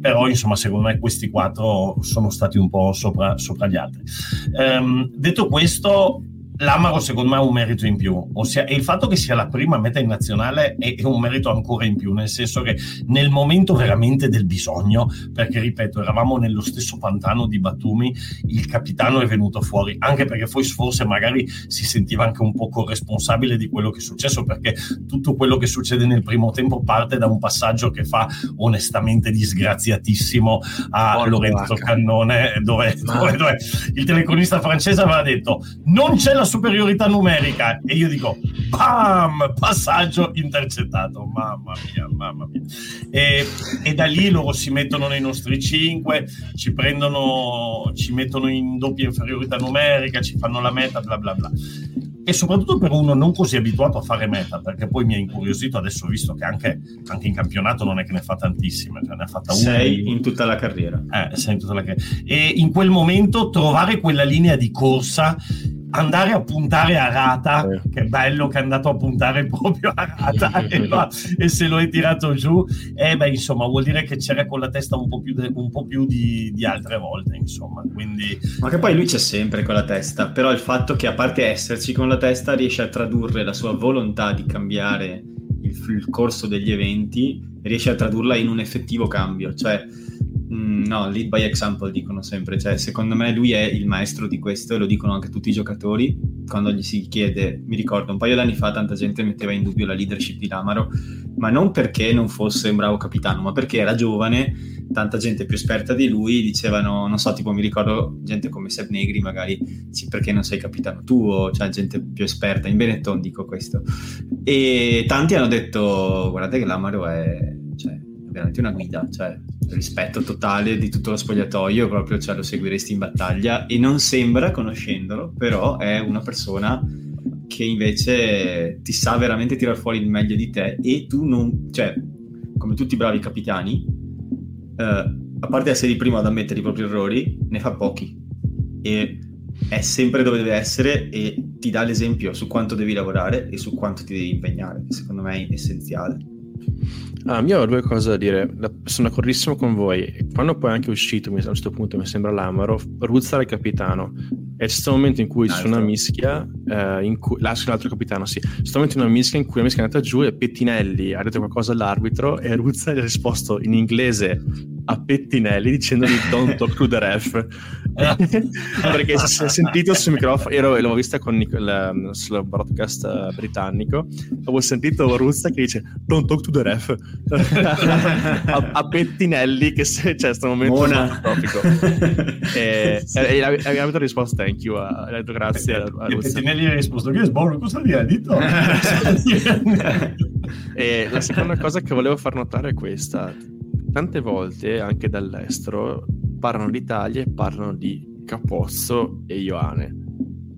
però insomma secondo me questi quattro sono stati un po' sopra, sopra gli altri. Ehm, detto questo, l'Amaro secondo me ha un merito in più, ossia il fatto che sia la prima meta in nazionale è, è un merito ancora in più, nel senso che nel momento veramente del bisogno, perché ripeto, eravamo nello stesso pantano di Batumi, il capitano è venuto fuori, anche perché poi forse magari si sentiva anche un po' corresponsabile di quello che è successo, perché tutto quello che succede nel primo tempo parte da un passaggio che fa onestamente disgraziatissimo a Porca Lorenzo vacca. Cannone, dove, dove- dove il telecronista francese aveva detto non c'è la superiorità numerica. E io dico bam passaggio intercettato. Mamma mia mamma mia. E, e da lì loro si mettono nei nostri 5 ci prendono ci mettono in doppia inferiorità numerica ci fanno la meta bla bla bla. E soprattutto per uno non così abituato a fare meta perché poi mi ha incuriosito adesso ho visto che anche, anche in campionato non è che ne fa tantissime cioè ne ha fatta una Sei in tutta la carriera. eh, sei in tutta la- e in quel momento trovare quella linea di corsa andare a puntare a rata Eh. che bello che è andato a puntare proprio a rata e, ha- e se lo è tirato giù e beh insomma vuol dire che c'era con la testa un po' più, de- un po' più di, di altre volte insomma quindi Ma che poi lui c'è sempre con la testa, però il fatto che a parte esserci con la testa riesce a tradurre la sua volontà di cambiare il, il corso degli eventi, riesce a tradurla in un effettivo cambio, cioè mm, no, lead by example dicono sempre, cioè secondo me lui è il maestro di questo e lo dicono anche tutti i giocatori quando gli si chiede, mi ricordo un paio d'anni fa tanta gente metteva in dubbio la leadership di Lamaro, ma non perché non fosse un bravo capitano, ma perché era giovane tanta gente più esperta di lui dicevano, non so, tipo mi ricordo gente come Seb Negri magari, sì, perché non sei capitano tu, o cioè gente più esperta, in Benetton dico questo. E tanti hanno detto, guardate che l'Amaro è, cioè, veramente una guida, cioè, rispetto totale di tutto lo spogliatoio, proprio cioè, lo seguiresti in battaglia e non sembra, conoscendolo, però è una persona che invece ti sa veramente tirar fuori il meglio di te e tu non, cioè, come tutti i bravi capitani, eh, a parte essere il primo ad ammettere i propri errori, ne fa pochi e è sempre dove deve essere e ti dà l'esempio su quanto devi lavorare e su quanto ti devi impegnare, che secondo me è essenziale. Ah, io ho due cose da dire. Sono d'accordissimo con voi. Quando poi è anche uscito, a certo punto mi sembra l'Amaro, Ruzza era il capitano. E c'è stato un momento in cui c'è una mischia, eh, in cui, l'altro, l'altro capitano, sì. C'è stato un momento in una mischia in cui la mischia è andata giù e Pettinelli ha detto qualcosa all'arbitro e Ruzza gli ha risposto in inglese a Pettinelli dicendogli don't talk to the ref perché si è sentito sul microfono ero, l'avevo vista con Nicole, sul broadcast uh, britannico avevo sentito Ruzza che dice don't talk to the ref a, a, Pettinelli che se, cioè sto momento topico e, e, e abbiamo risposto thank you ha detto grazie a, a Pettinelli ha risposto che sborro cosa ha detto e la seconda cosa che volevo far notare è questa tante volte anche dall'estero parlano d'Italia e parlano di Capozzo e Ioane.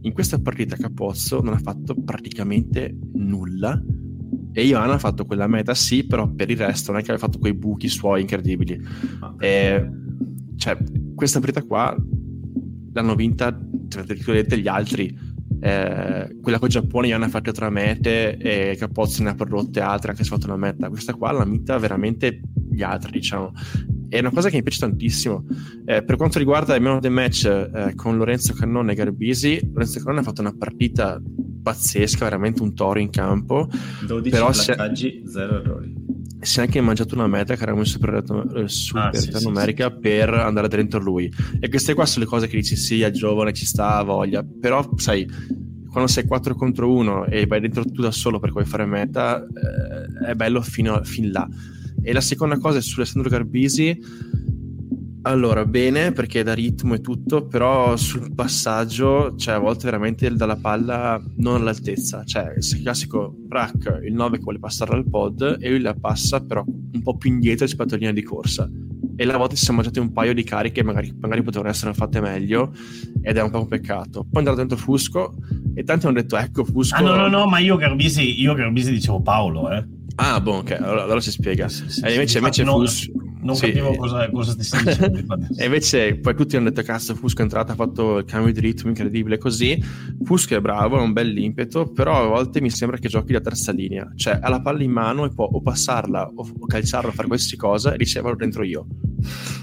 In questa partita Capozzo non ha fatto praticamente nulla e Ioane ha fatto quella meta sì, però per il resto non è che aveva fatto quei buchi suoi incredibili. E, cioè, questa partita qua l'hanno vinta, tra virgolette, gli altri. Eh, quella con il Giappone Ioane ha fatto tre mete e Capozzo ne ha prodotte altre anche se ha fatto una meta. Questa qua l'ha vinta veramente gli altri, diciamo. È una cosa che mi piace tantissimo. Eh, per quanto riguarda il meno del match eh, con Lorenzo Cannone e Garbisi, Lorenzo Cannone ha fatto una partita pazzesca, veramente un toro in campo. 12 però placcaggi, 0 errori. Si è anche mangiato una meta che era una superiorità, eh, superiorità ah, sì, numerica sì, sì. per andare dentro lui. E queste qua sono le cose che dici sì, è giovane, ci sta, voglia. Però, sai, quando sei 4 contro 1 e vai dentro tu da solo perché vuoi fare meta, eh, è bello fino a, fin là. E la seconda cosa è su Alessandro Garbisi. Allora, bene, perché da ritmo e tutto, però sul passaggio, cioè a volte veramente dalla palla non all'altezza. Cioè, il classico Brack, il 9 che vuole passare al pod, e lui la passa però un po' più indietro rispetto alla linea di corsa. E la volta si sono mangiati un paio di cariche, magari, magari potevano essere fatte meglio, ed è un po' un peccato. Poi è andato dentro Fusco, e tanti hanno detto, ecco, Fusco... Ah, no, no, no, ma io Garbisi, io Garbisi dicevo Paolo, eh. Ah, boh, ok, allora, allora si spiega. Sì, sì, e invece, invece no, Fus... Non sì. capivo cosa, cosa ti stai dicendo. e invece poi tutti hanno detto cazzo Fusco è entrato, ha fatto il cambio di ritmo incredibile così. Fusco è bravo, ha un bel impeto, però a volte mi sembra che giochi da terza linea. Cioè ha la palla in mano e può o passarla o, o calciarla fare qualsiasi cosa e riceverlo dentro io.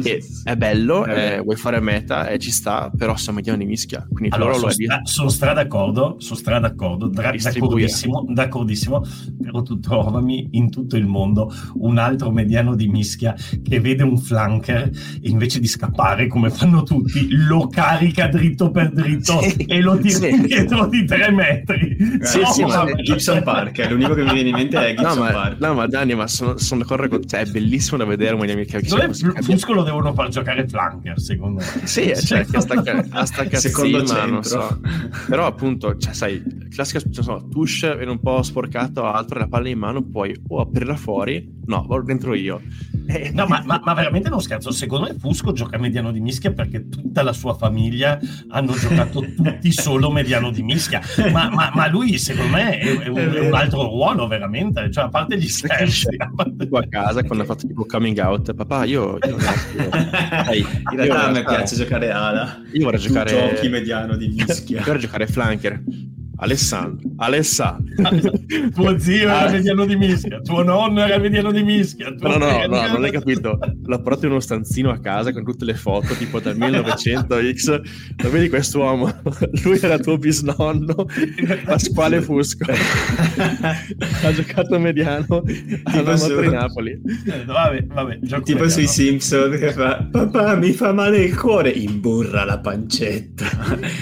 E è bello, eh, vuoi fare meta e ci sta, però siamo mediano di mischia. Quindi allora, sono, stra- sono stra d'accordo, sono stra d'accordo, dra- d'accordissimo, d'accordissimo, però tu trovami in tutto il mondo un altro mediano di mischia che vede un flanker e invece di scappare come fanno tutti, lo carica dritto per dritto sì, e lo tira sì. dietro di tre metri. Sì, no, sì, ma Gibson Park, è l'unico che mi viene in mente è Gibson no, ma, Park. No, ma Dani, ma sono, sono d'accordo con te, cioè, è bellissimo da vedere un mediano che non è Fusco lo devono far giocare flanker, secondo me. Sì, cioè, che stacca, a staccazima, non so. Però appunto, cioè, sai, classica, cioè, so, tush viene un po' sporcato, altro, la palla in mano, puoi o aprirla fuori, no, vado dentro io. Eh, no, ma, ma, ma, veramente non scherzo. Secondo me Fusco gioca mediano di mischia perché tutta la sua famiglia hanno giocato tutti solo mediano di mischia. Ma, ma lui, secondo me, è, è, un, è, un, altro ruolo, veramente. Cioè, a parte gli scherzi. A, parte... a casa quando ha fatto tipo coming out, papà, io. io, Dai, in realtà a me piace giocare ala. Io vorrei giocare. Giochi mediano di mischia. vorrei giocare flanker. Alessandro, Alessandro. tuo zio era mediano di mischia, tuo nonno era mediano di mischia. No, no, no, non hai capito. L'ho portato in uno stanzino a casa con tutte le foto, tipo dal 1900X. Lo vedi quest'uomo? Lui era tuo bisnonno, Pasquale Fusco. ha giocato mediano alla su... di Napoli. Eh, vabbè, vabbè, tipo mediano. sui Simpson che fa papà mi fa male il cuore, imburra la pancetta,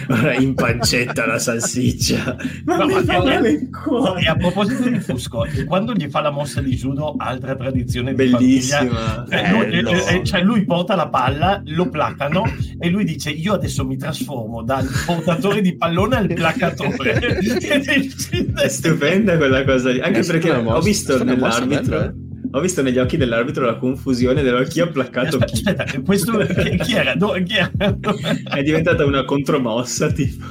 ora in pancetta la salsiccia ma, ma mi fa male il cuore. E a proposito di Fusco, quando gli fa la mossa di judo, altra tradizione bellissima. Eh, lui, eh, eh, cioè lui porta la palla, lo placano e lui dice: Io adesso mi trasformo dal portatore di pallone al placatore. è stupenda quella cosa lì. Anche perché ho visto nell'arbitro. Ho visto negli occhi dell'arbitro la confusione dell'occhio placcato. Aspetta, aspetta, questo chi, chi era? Do, chi era? È diventata una contromossa, tipo.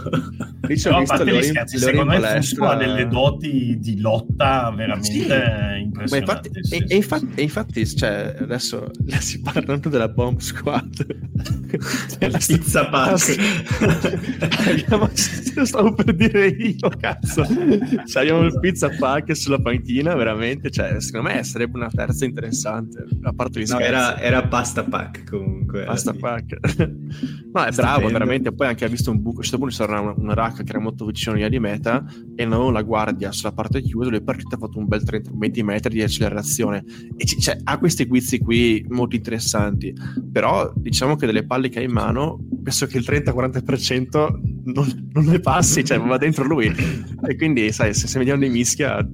Dice, no, a parte gli scherzi, secondo me Fusco ha delle doti di lotta veramente sì. impressionanti. Infatti, sì, e, sì. Infatti, e, infatti, cioè, adesso si parla tanto della Bomb Squad. la pizza pack. stavo per dire io, cazzo. Cioè, abbiamo il pizza pack sulla panchina, veramente, cioè, secondo me sarebbe una terza interessante, a parte gli no, era, era, pasta pack comunque. Pasta pack. no, è bravo, veramente. Poi anche ha visto un buco, a questo punto c'era una, una rack che era molto vicino alla linea di meta e non avevo la guardia sulla parte chiusa, lui è partito ha fatto un bel 30-20 metri di accelerazione. E c- cioè, ha questi guizzi qui molto interessanti, però diciamo che delle palle che ha in mano, penso che il 30-40% non, non le passi, cioè va dentro lui. E quindi, sai, se, se vediamo dei mischia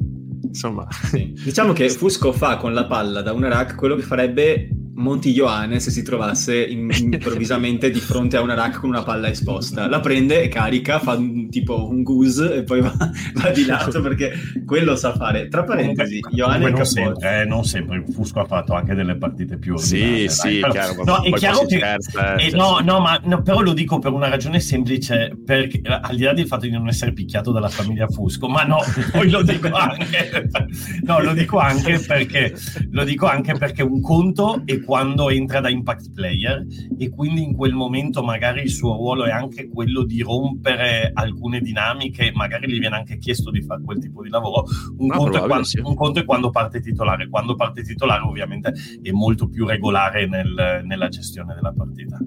insomma. Sì. Diciamo che Fusco fa con la palla da una rack quello che farebbe Monti Ioane se si trovasse in, improvvisamente di fronte a una rack con una palla esposta. La prende e carica, fa un, tipo un goose e poi va, va, di lato perché quello sa fare. Tra parentesi, Ioane non sempre, eh, non sempre. Fusco ha fatto anche delle partite più ordinarie. Sì, sì, però, chiaro. No, è chiaro che... Scherza, eh, cioè, no, no, ma no, però lo dico per una ragione semplice, perché al di là del fatto di non essere picchiato dalla famiglia Fusco, ma no, poi lo dico anche... no, lo dico anche perché... Lo dico anche perché un conto è quando entra da impact player e quindi in quel momento magari il suo ruolo è anche quello di rompere alcune dinamiche, magari gli viene anche chiesto di fare quel tipo di lavoro. Un, ah, conto, è quando, sì. un conto, è quando, parte titolare, quando parte titolare ovviamente è molto più regolare nel, nella gestione della partita.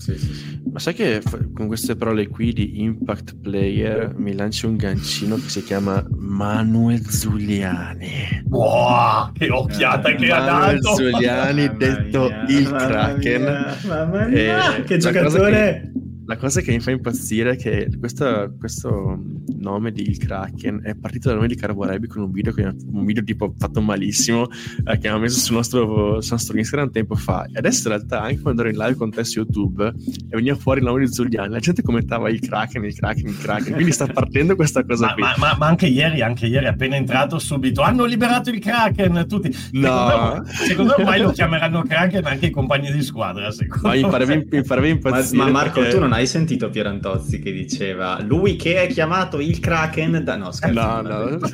Sì, sì, sì. Ma sai che con queste parole qui di impact player mi lanci un gancino che si chiama Manuel Zuliani. Wow, che occhiata eh, che ha dato! Manuel Zuliani, detto mia, il Kraken. Mia, mamma mia, eh, che giocatore! La cosa che mi fa impazzire è che questo, questo nome di Il Kraken è partito dal nome di Carborebi con un video, un video tipo fatto malissimo eh, che aveva messo sul nostro, sul nostro, Instagram tempo fa. E adesso in realtà anche quando ero in live con te su YouTube e veniva fuori il nome di Zuliani, la gente commentava Il Kraken, Il Kraken, Il Kraken. Quindi sta partendo questa cosa ma, qui. Ma, ma, ma, anche ieri, anche ieri appena entrato subito, hanno liberato il Kraken tutti. No. Secondo me ormai lo chiameranno Kraken anche i compagni di squadra. Secondo ma mi farebbe, mi farebbe impazzire. Ma, Marco, perché... tu non hai hai sentito Pierantozzi che diceva lui che è chiamato il Kraken? Da no scherzo. No no.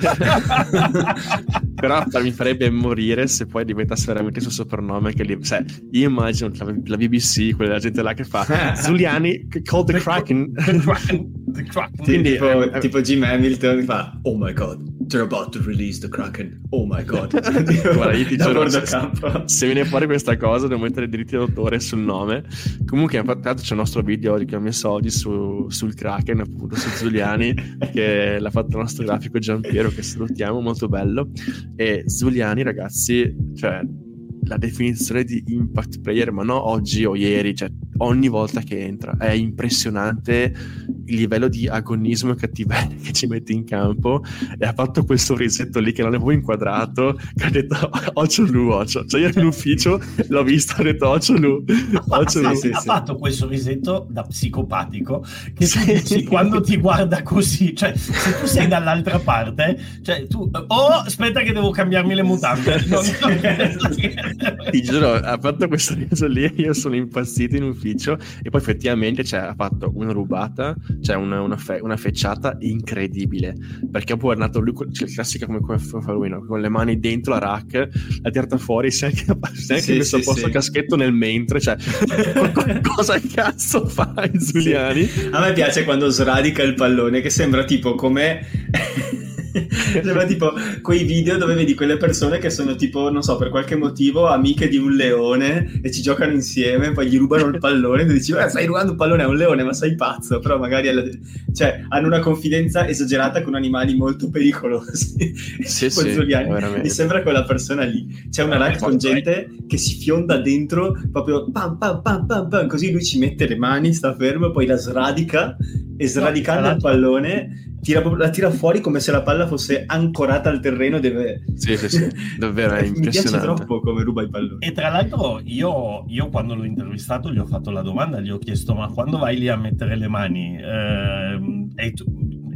Però mi farebbe morire se poi diventasse veramente il suo soprannome che li... cioè, io immagino la, la, BBC quella gente là che fa Zuliani called the Kraken. The Kraken, the Kraken. Quindi, tipo, eh, tipo Jim Hamilton fa oh my god they're about to release the Kraken. Oh my god. Guarda io ti giuro se, se viene fuori questa cosa devo mettere diritti d'autore sul nome. Comunque l'altro c'è il nostro video che ho messo oggi su, sul Kraken appunto su Zuliani che l'ha fatto il nostro grafico Giampiero che salutiamo molto bello. E Zuliani ragazzi cioè la definizione di impact player, ma non oggi o ieri, cioè ogni volta che entra. È impressionante il livello di agonismo e cattiveria che ci mette in campo e ha fatto quel sorrisetto lì che non avevo inquadrato che ha detto occhio lu occhio cioè io in ufficio l'ho visto ho detto occhio lu occhio lu sì, ha sì. fatto quel sorrisetto da psicopatico che sì. dici, quando ti guarda così cioè se tu sei dall'altra parte cioè tu oh aspetta che devo cambiarmi le mutande non, ti giuro ha fatto questo sorriso lì io sono impazzito in ufficio e poi effettivamente cioè, ha fatto una rubata cioè una, una, fe- una fecciata incredibile perché poi è nato lui cioè, classica come, come fa lui no? con le mani dentro la rack l'ha tirata fuori si è anche, si è anche sì, messo sì, a posto sì. il caschetto nel mentre cioè cosa cazzo fai Zuliani? a me piace quando sradica il pallone che sembra tipo come Sembra tipo quei video dove vedi quelle persone che sono tipo, non so, per qualche motivo amiche di un leone e ci giocano insieme, poi gli rubano il pallone e tu dici, eh, stai rubando un pallone a un leone, ma sei pazzo, però magari alla... cioè, hanno una confidenza esagerata con animali molto pericolosi. Sì, sì, Mi sembra quella persona lì. C'è una live con gente che si fionda dentro proprio pam pam pam pam pam, così lui ci mette le mani, sta fermo, poi la sradica e sradicando no, il pallone tira, la tira fuori come se la palla fosse ancorata al terreno. Deve... Sì, sì, sì, davvero è impressionante. Mi piace troppo come ruba i palloni. E tra l'altro io, io, quando l'ho intervistato gli ho fatto la domanda, gli ho chiesto ma quando vai lì a mettere le mani eh, tu,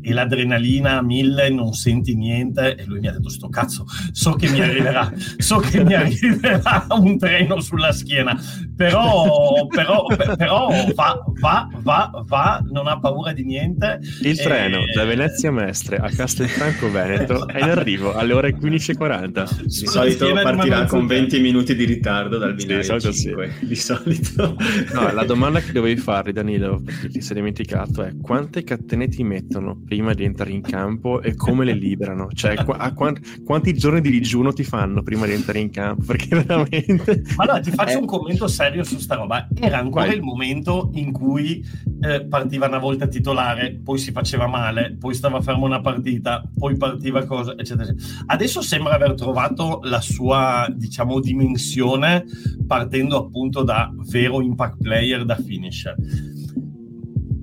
e l'adrenalina a mille, non senti niente e lui mi ha detto sto cazzo, so che mi arriverà, so che mi arriverà un treno sulla schiena, però, però, però va, va, va, va, non ha paura di niente. Il e... treno da Venezia Mestre a Castelfranco Veneto è in arrivo alle ore 15.40. Di solito partirà con 20 minuti di ritardo dal binario sì, di solito 5, sì. di solito. No, la domanda che dovevi farli Danilo, perché ti sei dimenticato, è quante catene ti mettono prima di entrare in campo e come le liberano? Cioè, qu- quant- quanti giorni di digiuno ti fanno prima di entrare in campo? Perché veramente... Allora, ti faccio eh. un commento serio su sta roba. Era ancora Vai. il momento in cui eh, partiva una volta titolare, poi si faceva male, poi stava fermo una partita, poi partiva cosa, eccetera, eccetera. Adesso sembra aver trovato la sua, diciamo, dimensione partendo appunto da vero impact player da finisher.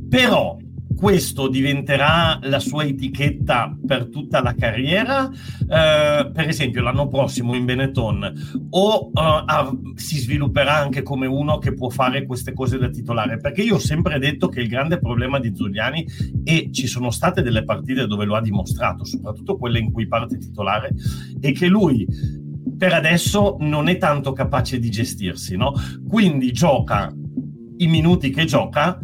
Però questo diventerà la sua etichetta per tutta la carriera, eh, per esempio l'anno prossimo in Benetton, o eh, ah, si svilupperà anche come uno che può fare queste cose da titolare? Perché io ho sempre detto che il grande problema di Zuliani, e ci sono state delle partite dove lo ha dimostrato, soprattutto quelle in cui parte titolare, è che lui per adesso non è tanto capace di gestirsi, no? Quindi gioca i minuti che gioca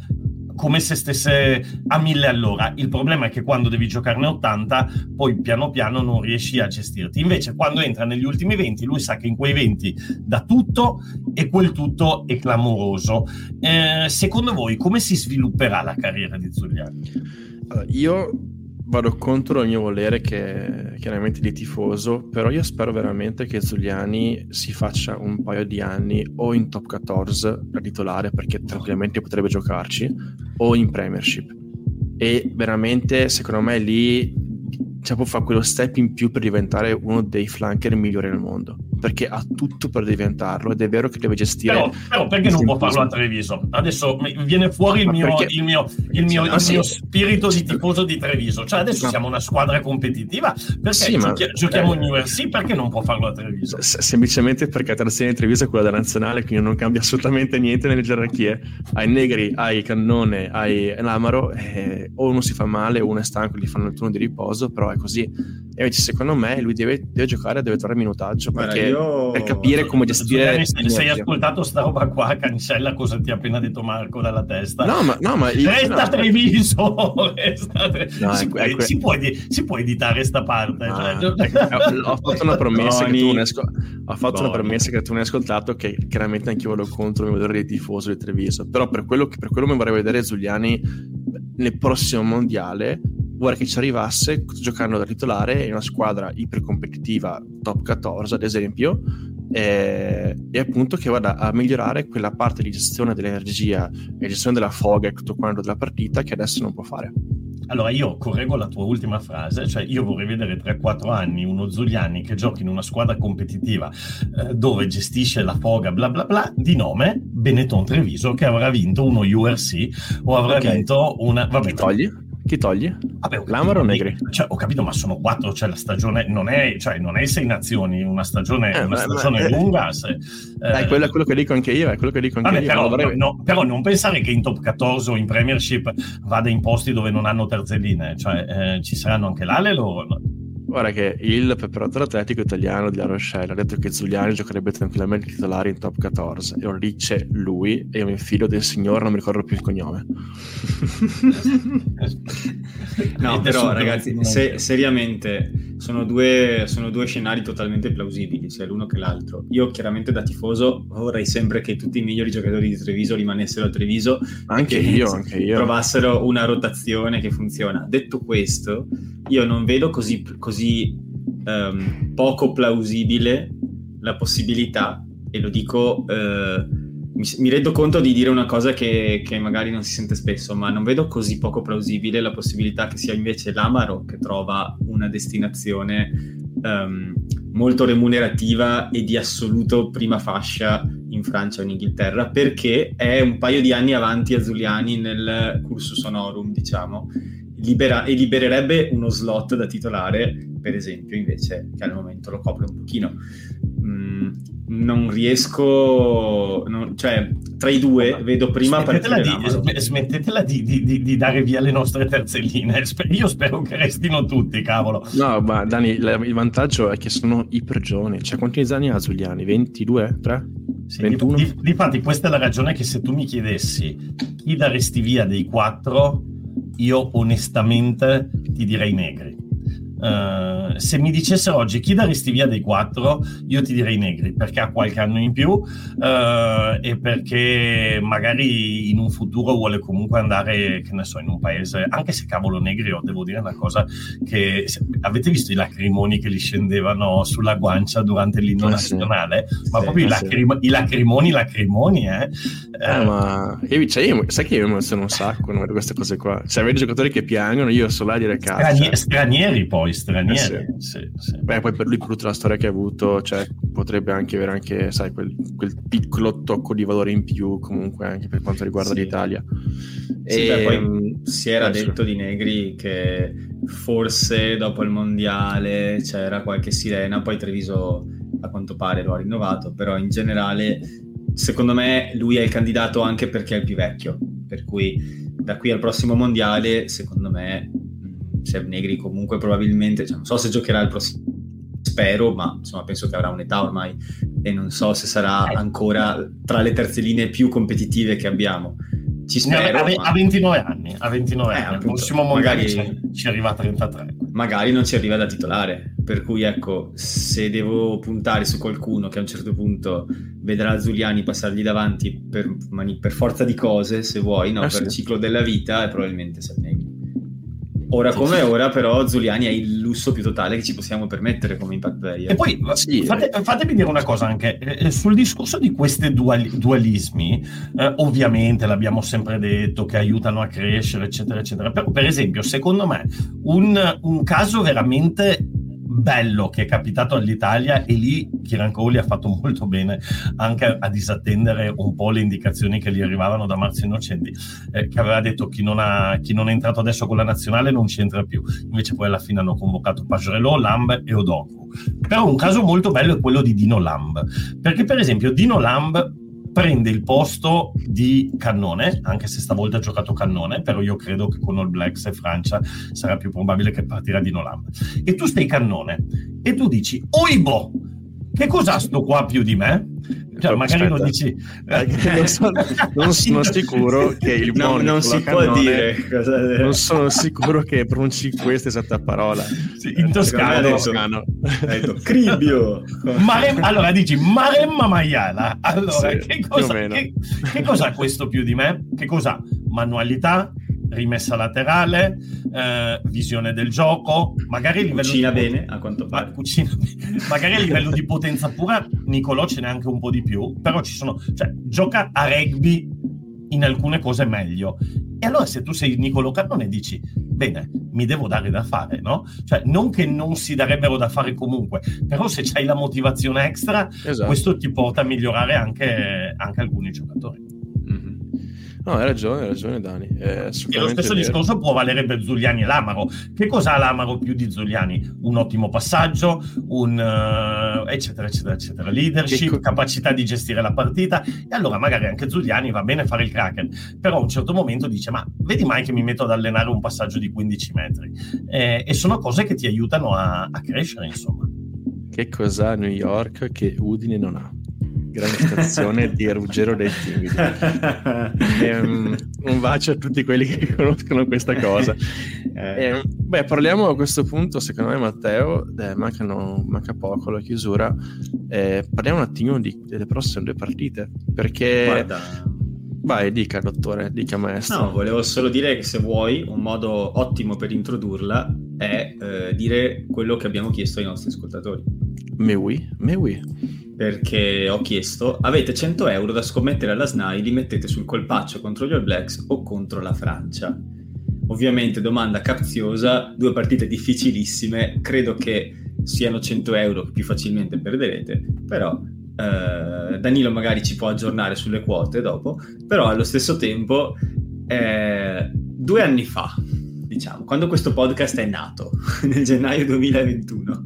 come se stesse a mille all'ora. Il problema è che quando devi giocarne 80, poi piano piano non riesci a gestirti. Invece, quando entra negli ultimi 20, lui sa che in quei 20 dà tutto e quel tutto è clamoroso. Eh, secondo voi, come si svilupperà la carriera di Zuliani? Allora, io vado contro il mio volere che chiaramente di tifoso, però io spero veramente che Zuliani si faccia un paio di anni o in top 14 da titolare perché tranquillamente potrebbe giocarci o in Premiership. E veramente secondo me lì cioè, può fare quello step in più per diventare uno dei flanker migliori nel mondo perché ha tutto per diventarlo ed è vero che deve gestire però, però perché non può farlo a Treviso? adesso viene fuori il mio, perché... il mio, il mio, il mio spirito di tifoso di Treviso. Cioè adesso ma... siamo una squadra competitiva perché sì, giochi- ma... giochiamo eh... in URC perché non può farlo a Treviso? S- semplicemente perché la terza di Treviso è quella della nazionale quindi non cambia assolutamente niente nelle gerarchie. Ai Negri, ai Cannone, ai Lamaro eh, o uno si fa male o uno è stanco gli fanno il turno di riposo però è così. E invece secondo me lui deve, deve giocare deve trovare minutaggio perché io... per capire come gestire se, hai ascoltato sta roba qua cancella cosa ti ha appena detto Marco dalla testa. No ma, no, ma io, resta no, Treviso resta tre... no, si, può, que... si, può, si, può, editare sta parte ah, cioè... ho fatto una promessa che tu ne asco... ho fatto una promessa che tu ne hai ascoltato che chiaramente anche io vado contro il mio vedere tifoso di Treviso. Però per quello che per quello mi vorrei vedere Giuliani nel prossimo mondiale vorrei che ci arrivasse giocando da titolare in una squadra ipercompetitiva top 14 ad esempio e, e, appunto che vada a migliorare quella parte di gestione dell'energia e gestione della foga e tutto quanto della partita che adesso non può fare allora io correggo la tua ultima frase, cioè io vorrei vedere 3-4 anni uno Zuliani che giochi in una squadra competitiva eh, dove gestisce la foga bla bla bla di nome Benetton Treviso che avrà vinto uno URC o avrà okay. vinto una... Vabbè, togli? Chi toglie? Vabbè, Lamaro o Negri? Cioè, ho capito, ma sono quattro, cioè la stagione non è, cioè, non è sei nazioni, una stagione, eh, una stagione ma, lunga. Se, eh, è quello, quello, che dico anche io, è quello che dico anche vabbè, io. Però, vorrei... no, però, non pensare che in top 14 o in Premiership vada in posti dove non hanno terzelline, cioè eh, ci saranno anche là le loro... Guarda che il preparatore atletico italiano di La Rochelle ha detto che Zuliani giocherebbe tranquillamente titolare in top 14 e lo dice lui e io mi figlio del signore, non mi ricordo più il cognome. no, però ragazzi, se, seriamente sono due, sono due, scenari totalmente plausibili, sia l'uno che l'altro. Io chiaramente da tifoso vorrei sempre che tutti i migliori giocatori di Treviso rimanessero a Treviso anche io, anche io. trovassero una rotazione che funziona. Detto questo, io non vedo così, così um, poco plausibile la possibilità, e lo dico, uh, mi, mi, rendo conto di dire una cosa che, che, magari non si sente spesso, ma non vedo così poco plausibile la possibilità che sia invece l'Amaro che trova una destinazione um, molto remunerativa e di assoluto prima fascia in Francia o in Inghilterra, perché è un paio di anni avanti a Zuliani nel cursus honorum, diciamo. Libera- e libererebbe uno slot da titolare per esempio, invece, che al momento lo copre un pochino. Mm, non riesco, non, cioè tra i due vedo prima smettetela, di, smettetela di, di, di, dare via le nostre terzelline. Io spero che restino tutti, cavolo. No, ma Dani, il vantaggio è che sono iper giovani. Cioè, quanti anni ha Zuliani? 22? 3? Sì, 21? Difatti, questa è la ragione che se tu mi chiedessi chi daresti via dei quattro, io onestamente ti direi negri. Uh, se mi dicessero oggi chi daresti via dei quattro, io ti direi Negri perché ha qualche anno in più uh, e perché magari in un futuro vuole comunque andare, che ne so, in un paese, anche se cavolo Negri, io devo dire una cosa che avete visto i lacrimoni che gli scendevano sulla guancia durante l'inno ah, nazionale? Sì. Ma sì, proprio i, lacrim- sì. i, lacrimoni, lacrimoni, eh? eh ma io, cioè, io, sai che io emoziono un sacco quando vedo queste cose qua. Cioè, vedo giocatori che piangono, io sono là a dire cazzo. Stranieri poi stranieri. Eh sì. Sì, sì. Beh, poi per lui, per tutta la storia che ha avuto, cioè, potrebbe anche avere anche, sai, quel, quel, piccolo tocco di valore in più, comunque, anche per quanto riguarda l'Italia. E beh, poi ehm, si era detto di Negri che forse dopo il mondiale c'era qualche sirena, poi Treviso a quanto pare lo ha rinnovato, però in generale secondo me lui è il candidato anche perché è il più vecchio, per cui da qui al prossimo mondiale secondo me Seb Negri comunque probabilmente, cioè, non so se giocherà il prossimo, spero, ma insomma penso che avrà un'età ormai e non so se sarà eh. ancora tra le terze linee più competitive che abbiamo. Ci spero. A, ma... a 29 anni, a 29 eh, anni. Appunto, prossimo magari ci, ci arriva a 33. Magari non ci arriva da titolare, per cui ecco, se devo puntare su qualcuno che a un certo punto vedrà Zuliani passargli davanti per, per forza di cose, se vuoi, no, eh, per sì. il ciclo della vita, è probabilmente Seb Ora come ora, però, Zuliani è il lusso più totale che ci possiamo permettere come impact player. E poi sì, fate, fatemi dire una cosa anche eh, sul discorso di questi dual, dualismi, eh, ovviamente l'abbiamo sempre detto che aiutano a crescere, eccetera, eccetera. Però, per esempio, secondo me, un, un caso veramente bello che è capitato all'Italia e lì Kiran Kohli ha fatto molto bene anche a disattendere un po' le indicazioni che gli arrivavano da Marzio Innocenti eh, che aveva detto chi non, ha, chi non è entrato adesso con la nazionale non c'entra più. Invece poi alla fine hanno convocato Pagerello, Lamb e Odoku. Però un caso molto bello è quello di Dino Lamb perché per esempio Dino Lamb prende il posto di Cannone, anche se stavolta ha giocato Cannone, però io credo che con All Blacks e Francia sarà più probabile che partirà di Nolam. E tu stai Cannone e tu dici, oibo, che cos'ha sto qua più di me? Cioè, magari dici eh, non, so, non, sono sicuro che il no, non si può dire non sono sicuro che pronunci questa esatta parola. Sì, in toscano, toscano. hai detto cribbio Marem, allora dici Maremma Maiala. Allora sì, che, cosa, che, che cosa ha questo più di me? che cosa? manualità rimessa laterale, eh, visione del gioco, magari a livello cucina di... bene a quanto pare. Cucina... magari a livello di potenza pura Nicolò ce n'è anche un po' di più, però ci sono, cioè, gioca a rugby in alcune cose meglio. E allora se tu sei Nicolò Cannone dici, bene, mi devo dare da fare, no? Cioè, non che non si darebbero da fare comunque, però se hai la motivazione extra, esatto. questo ti porta a migliorare anche, anche alcuni giocatori. No, hai ragione, hai ragione Dani. e lo stesso discorso può valere per Zuliani e Lamaro. Che cosa ha Lamaro più di Zuliani? Un ottimo passaggio, un uh, eccetera, eccetera, eccetera. Leadership, co- capacità di gestire la partita. E allora magari anche Zuliani va bene fare il Kraken, però a un certo momento dice ma vedi mai che mi metto ad allenare un passaggio di 15 metri? Eh, e sono cose che ti aiutano a, a crescere, insomma. Che cos'ha New York che Udine non ha? Grande stazione di Ruggero. E, um, un bacio a tutti quelli che conoscono questa cosa. Eh. E, beh, parliamo a questo punto, secondo me, Matteo, eh, mancano, manca poco la chiusura. Eh, parliamo un attimo di, delle prossime due partite. Perché. Guarda. Vai, dica, dottore, dica, maestro. No, volevo solo dire che se vuoi, un modo ottimo per introdurla è eh, dire quello che abbiamo chiesto ai nostri ascoltatori. Me oui, me oui perché ho chiesto avete 100 euro da scommettere alla SNAI li mettete sul colpaccio contro gli All Blacks o contro la Francia? Ovviamente domanda capziosa due partite difficilissime credo che siano 100 euro che più facilmente perderete però eh, Danilo magari ci può aggiornare sulle quote dopo però allo stesso tempo eh, due anni fa diciamo, quando questo podcast è nato, nel gennaio 2021,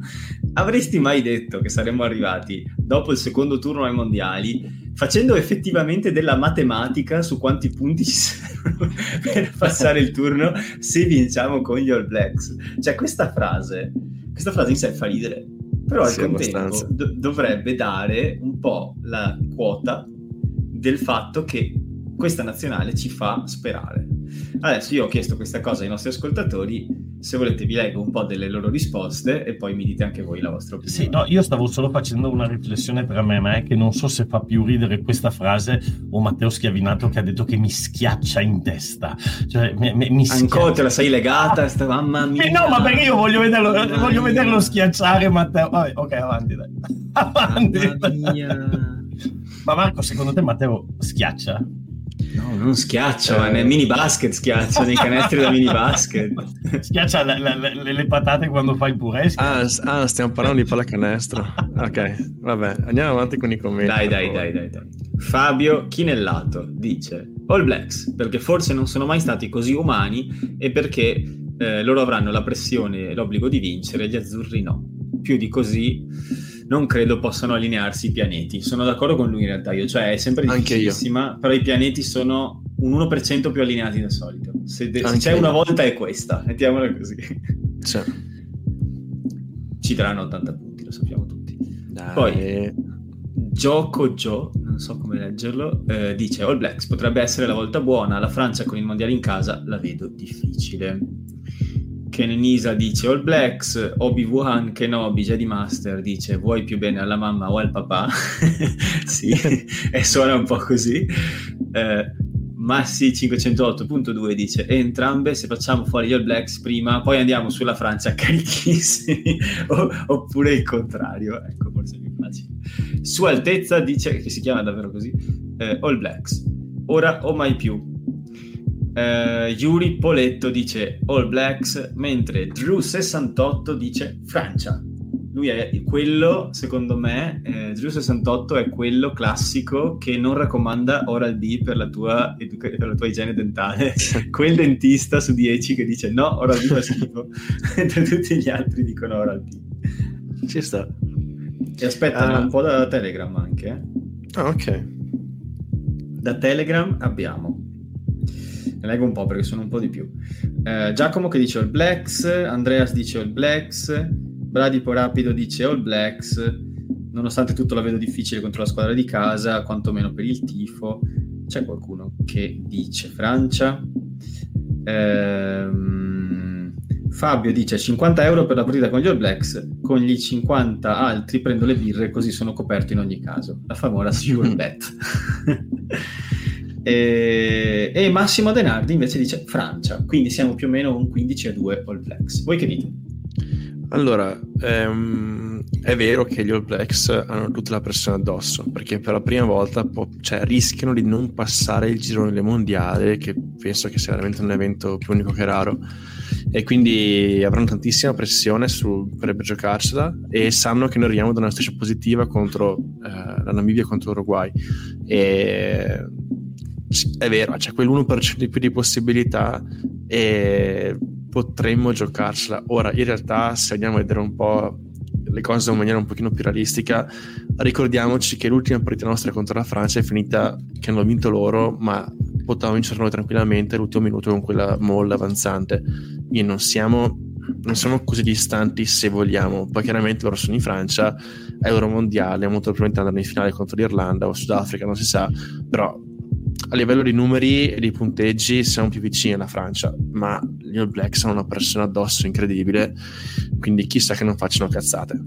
avresti mai detto che saremmo arrivati dopo il secondo turno ai mondiali facendo effettivamente della matematica su quanti punti ci servono per passare il turno se vinciamo con gli All Blacks? Cioè questa frase, questa frase in sé fa ridere, però al sì, contempo do- dovrebbe dare un po' la quota del fatto che questa nazionale ci fa sperare. Adesso io ho chiesto questa cosa ai nostri ascoltatori, se volete vi leggo un po' delle loro risposte e poi mi dite anche voi la vostra opinione. Sì, no, io stavo solo facendo una riflessione tra me e me che non so se fa più ridere questa frase o Matteo Schiavinato che ha detto che mi schiaccia in testa. Cioè, mi, mi Ancora te la sei legata, sta, mamma mia. Eh no, ma perché io voglio vederlo, voglio vederlo schiacciare Matteo. Vabbè, ok, avanti dai. Avanti. Mamma mia. Ma Marco, secondo te Matteo schiaccia? No, non schiaccia, eh. nel mini basket schiaccia, nei canestri da mini basket. Schiaccia le, le, le, patate quando fai il purè. Ah, ah, stiamo parlando di pallacanestro. ok, vabbè, andiamo avanti con i commenti. Dai, dai, dai, dai, dai. Fabio Chinellato dice All Blacks, perché forse non sono mai stati così umani e perché eh, loro avranno la pressione e l'obbligo di vincere, gli azzurri no. Più di così non credo possano allinearsi i pianeti. Sono d'accordo con lui in realtà, io, cioè è sempre difficilissima, però i pianeti sono un 1% più allineati del solito. Se, de- se c'è io. una volta è questa, mettiamola così. Cioè. Ci daranno 80 punti, lo sappiamo tutti. Dai. Poi, Gioco Joe, non so come leggerlo, eh, dice All Blacks potrebbe essere la volta buona, la Francia con il mondiale in casa la vedo difficile. Ken Nisa dice All Blacks, Obi-Wan Kenobi, Jedi Master dice vuoi più bene alla mamma o al papà? sì, e suona un po' così. Eh, Massi 508.2 dice entrambe se facciamo fuori gli All Blacks prima poi andiamo sulla Francia carichissimi o, oppure il contrario ecco forse è più facile Sua Altezza dice che si chiama davvero così eh, All Blacks ora o mai più Uh, Yuri Poletto dice All Blacks, mentre Drew68 dice Francia. Lui è quello, secondo me, eh, Drew68 è quello classico che non raccomanda Oral B per la tua, educa- per la tua igiene dentale. Quel dentista su 10 che dice no, Oral B fa schifo, mentre tutti gli altri dicono Oral B. Ci sta. E aspetta, uh, un po' da Telegram anche. Eh. Ah, ok. Da Telegram abbiamo ne leggo un po' perché sono un po' di più. Eh, Giacomo che dice All Blacks, Andreas dice All Blacks, Bradipo Rapido dice All Blacks, nonostante tutto la vedo difficile contro la squadra di casa, quantomeno per il tifo. C'è qualcuno che dice Francia. Ehm, Fabio dice 50 euro per la partita con gli All Blacks, con gli 50 altri prendo le birre così sono coperto in ogni caso. La famosa sure bet. E, e, Massimo Denardi invece dice Francia, quindi siamo più o meno un 15 a 2 All Blacks. Voi che dite? Allora, ehm, è vero che gli All Blacks hanno tutta la pressione addosso, perché per la prima volta po- cioè, rischiano di non passare il girone del mondiale, che penso che sia veramente un evento più unico che raro, e quindi avranno tantissima pressione su, per, per giocarsela e sanno che noi arriviamo da una striscia positiva contro eh, la Namibia e contro l'Uruguay. E è vero, c'è quell'1% di più di possibilità e potremmo giocarsela. Ora, in realtà, se andiamo a vedere un po' le cose in maniera un pochino più realistica, ricordiamoci che l'ultima partita nostra contro la Francia è finita che hanno vinto loro, ma potevamo vincere noi tranquillamente l'ultimo minuto con quella molla avanzante. Quindi non siamo, non siamo così distanti se vogliamo. Poi chiaramente loro sono in Francia, Euro mondiale, molto probabilmente andranno in finale contro l'Irlanda o Sudafrica, non si sa, però a livello di numeri e di punteggi siamo più vicini alla Francia, ma gli All Blacks hanno una pressione addosso incredibile, quindi chissà che non facciano cazzate.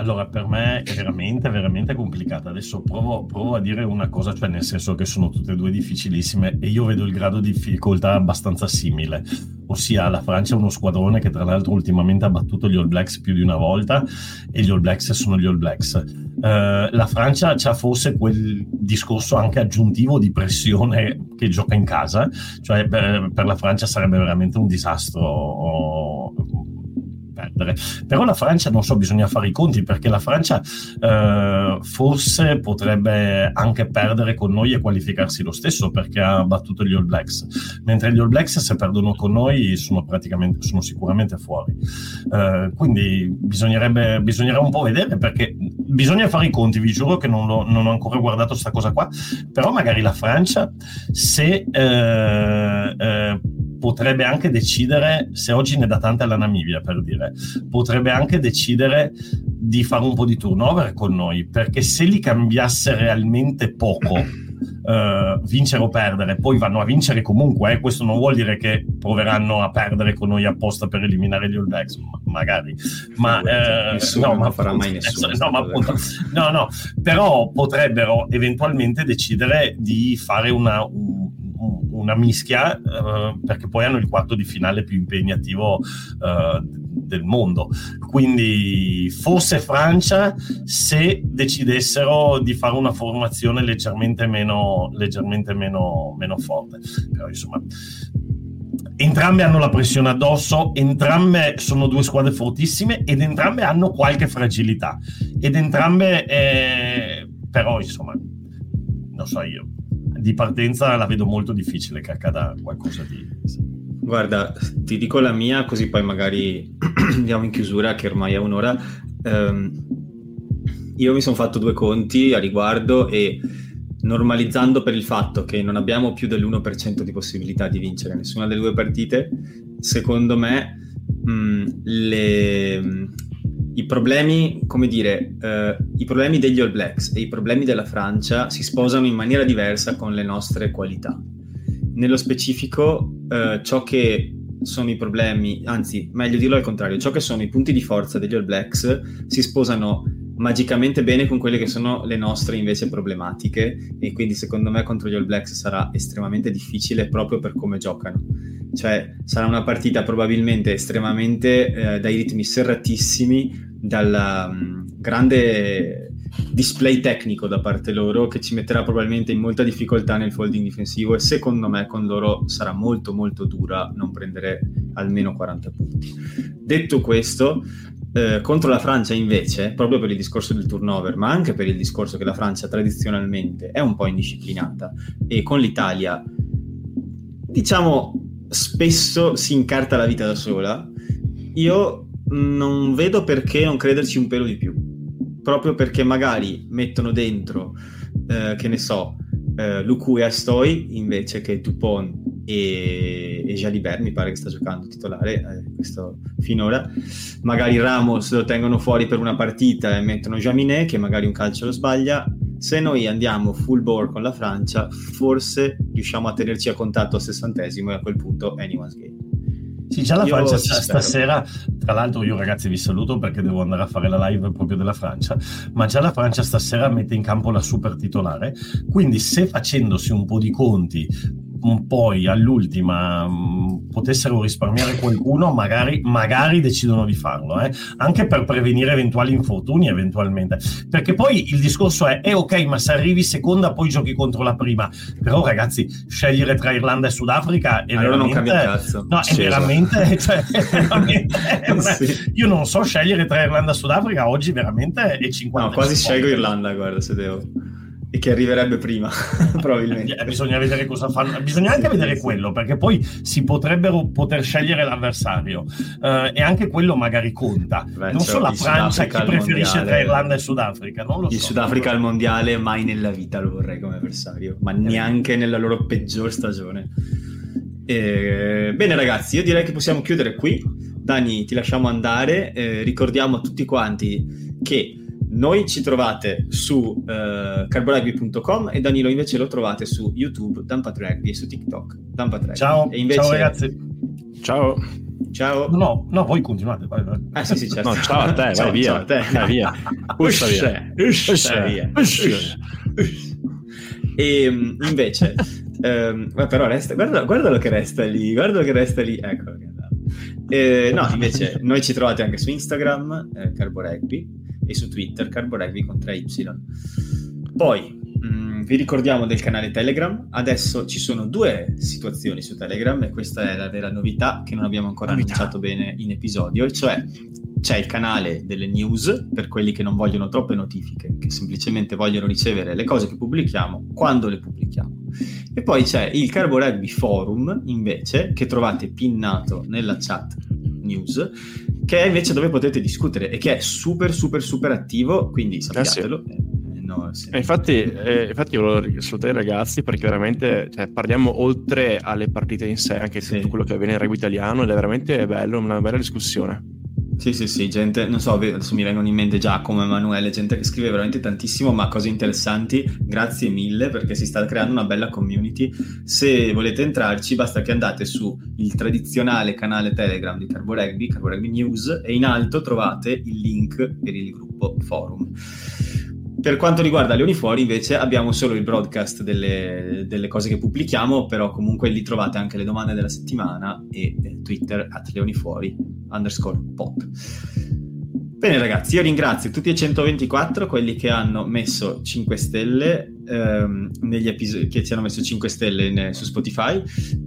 Allora, per me è veramente, veramente complicata. Adesso provo, provo, a dire una cosa, cioè nel senso che sono tutte e due difficilissime e io vedo il grado di difficoltà abbastanza simile. Ossia, la Francia è uno squadrone che tra l'altro ultimamente ha battuto gli All Blacks più di una volta e gli All Blacks sono gli All Blacks. Uh, la Francia ha forse quel discorso anche aggiuntivo di pressione che gioca in casa, cioè per, per la Francia sarebbe veramente un disastro perdere. Però la Francia, non so, bisogna fare i conti perché la Francia eh, forse potrebbe anche perdere con noi e qualificarsi lo stesso perché ha battuto gli All Blacks, mentre gli All Blacks se perdono con noi sono sono sicuramente fuori. Eh, quindi bisognerebbe, bisognerebbe un po' vedere perché bisogna fare i conti, vi giuro che non, lo, non ho ancora guardato questa cosa qua, però magari la Francia se eh, eh, potrebbe anche decidere, se oggi ne dà tante alla Namibia per dire, potrebbe anche decidere di fare un po' di turnover con noi, perché se li cambiasse realmente poco, uh, vincere o perdere, poi vanno a vincere comunque, eh, questo non vuol dire che proveranno a perdere con noi apposta per eliminare gli All Blacks, magari, ma, eh, no, ma farà mai nessuno. No, ma appunto, no, no, però potrebbero eventualmente decidere di fare una... Un, una mischia eh, perché poi hanno il quarto di finale più impegnativo eh, del mondo. Quindi forse Francia se decidessero di fare una formazione leggermente meno, leggermente meno, meno forte. Però insomma entrambe hanno la pressione addosso, entrambe sono due squadre fortissime ed entrambe hanno qualche fragilità. Ed entrambe, eh, però, insomma, non so io, di partenza la vedo molto difficile che accada qualcosa di... Guarda, ti dico la mia, così poi magari andiamo in chiusura, che ormai è un'ora. Um, io mi sono fatto due conti a riguardo e normalizzando per il fatto che non abbiamo più dell'1% di possibilità di vincere nessuna delle due partite, secondo me mh, le, i problemi, come dire, eh, i problemi degli All Blacks e i problemi della Francia si sposano in maniera diversa con le nostre qualità. Nello specifico, eh, ciò che sono i problemi, anzi, meglio dirlo al contrario, ciò che sono i punti di forza degli All Blacks si sposano magicamente bene con quelle che sono le nostre invece problematiche e quindi secondo me contro gli All Blacks sarà estremamente difficile proprio per come giocano. Cioè sarà una partita probabilmente estremamente eh, dai ritmi serratissimi, dal um, grande display tecnico da parte loro che ci metterà probabilmente in molta difficoltà nel folding difensivo e secondo me con loro sarà molto molto dura non prendere almeno 40 punti. Detto questo, eh, contro la Francia invece, proprio per il discorso del turnover, ma anche per il discorso che la Francia tradizionalmente è un po' indisciplinata e con l'Italia, diciamo, spesso si incarta la vita da sola, io non vedo perché non crederci un pelo di più. Proprio perché magari mettono dentro, eh, che ne so, eh, Lucu e Astoi invece che Dupont e, e Jalibert mi pare che sta giocando titolare eh, questo finora magari Ramos lo tengono fuori per una partita e mettono Jaminet che magari un calcio lo sbaglia se noi andiamo full bore con la Francia forse riusciamo a tenerci a contatto al sessantesimo e a quel punto anyone's game. Sì, già la io Francia stasera, tra l'altro io ragazzi vi saluto perché devo andare a fare la live proprio della Francia, ma già la Francia stasera mette in campo la super titolare, quindi se facendosi un po' di conti poi all'ultima mh, potessero risparmiare qualcuno, magari, magari decidono di farlo, eh? anche per prevenire eventuali infortuni eventualmente. Perché poi il discorso è, eh, ok, ma se arrivi seconda poi giochi contro la prima. Però ragazzi, scegliere tra Irlanda e Sudafrica è allora veramente... Non cambia cazzo. No, è veramente... Cioè, è veramente è una... sì. Io non so scegliere tra Irlanda e Sudafrica, oggi veramente è 50. No, quasi scelgo Irlanda, guarda, se devo e che arriverebbe prima, probabilmente. Eh, bisogna vedere cosa fanno. Bisogna anche vedere quello, perché poi si potrebbero poter scegliere l'avversario. Uh, e anche quello magari conta. Beh, non so la Francia chi preferisce mondiale. tra Irlanda e Sudafrica. Non lo il so, Sudafrica al mondiale mai nella vita lo vorrei come avversario, ma neanche nella loro peggior stagione. Eh, bene ragazzi, io direi che possiamo chiudere qui. Dani, ti lasciamo andare. Eh, ricordiamo a tutti quanti che noi ci trovate su uh, carborugby.com e Danilo invece lo trovate su YouTube, Dampat Rugby e su TikTok, Dampat Rugby. Ciao, invece... ciao ragazzi. Ciao. Ciao. No, no, voi continuate. Vai, vai. Ah, sì, sì, certo. No, ciao a te, ciao, vai via. Ciao a te. Vai via. Uscia via. Uscia via. E invece, um, però resta, guarda, guardalo che resta lì, guardalo che resta lì. Ecco. Eh, no, invece, noi ci trovate anche su Instagram, eh, Carbo Rugby e su Twitter Carbo Rugby con 3Y. Poi mm, vi ricordiamo del canale Telegram. Adesso ci sono due situazioni su Telegram e questa è la vera novità che non abbiamo ancora novità. annunciato bene in episodio, e cioè c'è il canale delle news per quelli che non vogliono troppe notifiche, che semplicemente vogliono ricevere le cose che pubblichiamo quando le pubblichiamo. E poi c'è il Carbo Rugby Forum, invece, che trovate pinnato nella chat news, che è invece dove potete discutere e che è super, super, super attivo, quindi sappiatelo. Eh sì. No, sì. infatti, eh, infatti volevo salutare i ragazzi perché veramente cioè, parliamo oltre alle partite in sé, anche sì. tutto quello che avviene nel rugby italiano ed è veramente bello, una bella discussione. Sì, sì, sì, gente, non so, adesso mi vengono in mente Giacomo, Emanuele, gente che scrive veramente tantissimo, ma cose interessanti. Grazie mille perché si sta creando una bella community. Se volete entrarci, basta che andate su il tradizionale canale Telegram di Carbo Rugby, Carbo Rugby News, e in alto trovate il link per il gruppo forum. Per quanto riguarda Leoni Fuori, invece, abbiamo solo il broadcast delle, delle, cose che pubblichiamo, però comunque lì trovate anche le domande della settimana e eh, Twitter at Leoni Fuori underscore pop. Bene ragazzi, io ringrazio tutti e 124 quelli che hanno messo 5 stelle ehm, negli episodi, che ci hanno messo 5 stelle in, su Spotify,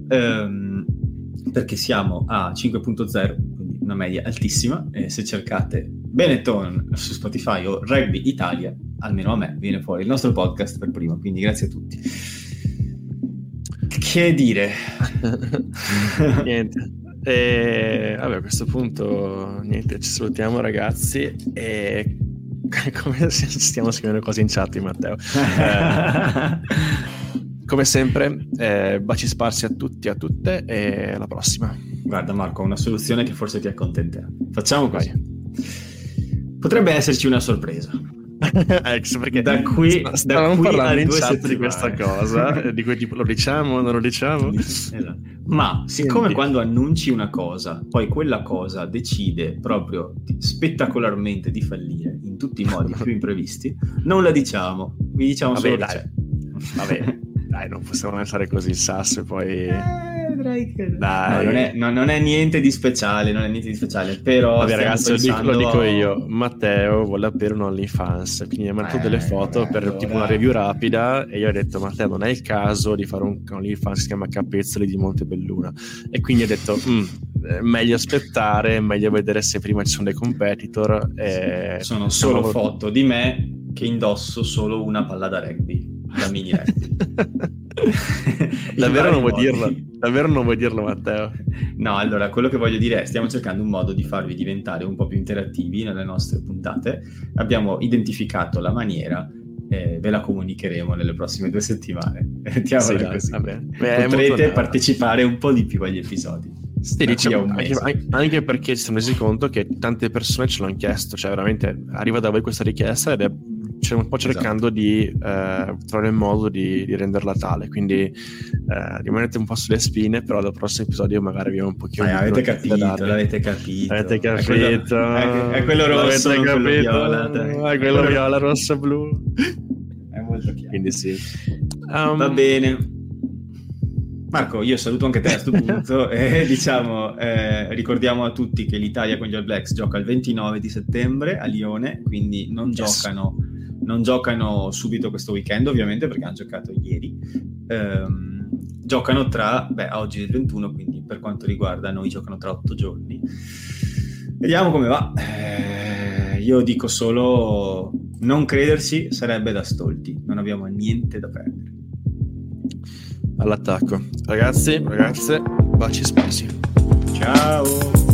ehm, perché siamo a 5.0, quindi una media altissima. E se cercate Benetton su Spotify o Rugby Italia, almeno a me viene fuori il nostro podcast per primo, quindi grazie a tutti. Che dire? Niente. E vabbè, a questo punto niente, ci salutiamo ragazzi e come stiamo scrivendo cose in chat Matteo. Eh, come sempre, eh, baci sparsi a tutti e a tutte e alla prossima. Guarda Marco, una soluzione che forse ti accontenterà. Facciamo così. Vai. Potrebbe esserci una sorpresa. Ex, perché da qui, stavamo parlando in chat di questa cosa, di cui tipo lo diciamo, non lo diciamo. Esatto. Ma siccome Senti. quando annunci una cosa, poi quella cosa decide proprio spettacolarmente di fallire in tutti i modi più imprevisti, non la diciamo, vi diciamo Vabbè, solo dai. Vabbè, dai, non possiamo lasciare così il sasso e poi... Eh vedrai che... Dai. No, non, è, no, non, è, niente di speciale, non è niente di speciale, però... Vabbè ragazzi, pensando... lo, dico, lo, dico, io, Matteo vuole aprire un OnlyFans, quindi mi ha mandato eh, delle foto per allora... tipo una review rapida e io ho detto Matteo non è il caso di fare un OnlyFans che si chiama Capezzoli di Montebelluna e quindi ho detto mm, meglio aspettare, meglio vedere se prima ci sono dei competitor. E... Sono solo foto di me che indosso solo una palla da rugby, da mini rugby. Davvero non vuoi dirlo? Davvero non vuoi dirlo, Matteo? No, allora, quello che voglio dire è stiamo cercando un modo di farvi diventare un po' più interattivi nelle nostre puntate. Abbiamo identificato la maniera e ve la comunicheremo nelle prossime due settimane. Mettiamola sì. Beh, Potrete partecipare un po' di più agli episodi. Sì, diciamo, anche, anche, perché ci siamo resi conto che tante persone ce l'hanno chiesto, cioè veramente arriva da voi questa richiesta ed è stiamo un po' esatto. cercando esatto. di eh, trovare il modo di, di, renderla tale. Quindi eh, rimanete un po' sulle spine, però dal prossimo episodio magari abbiamo un pochino eh, avete capito, l'avete capito. Avete capito. È quello, è, è quello rosso, viola. È quello viola, rosso, blu. È molto chiaro. Quindi sì. Um, Va bene. Marco, io saluto anche te a questo punto e diciamo, eh, ricordiamo a tutti che l'Italia con gli All Blacks gioca il 29 di settembre a Lione, quindi non yes. giocano non giocano subito questo weekend ovviamente perché hanno giocato ieri. Um, giocano tra, beh, oggi è il 21, quindi per quanto riguarda noi giocano tra 8 giorni. Vediamo come va. Eh, io dico solo non credersi sarebbe da stolti, non abbiamo niente da perdere. All'attacco. Ragazzi, ragazze, baci sparsi. Ciao.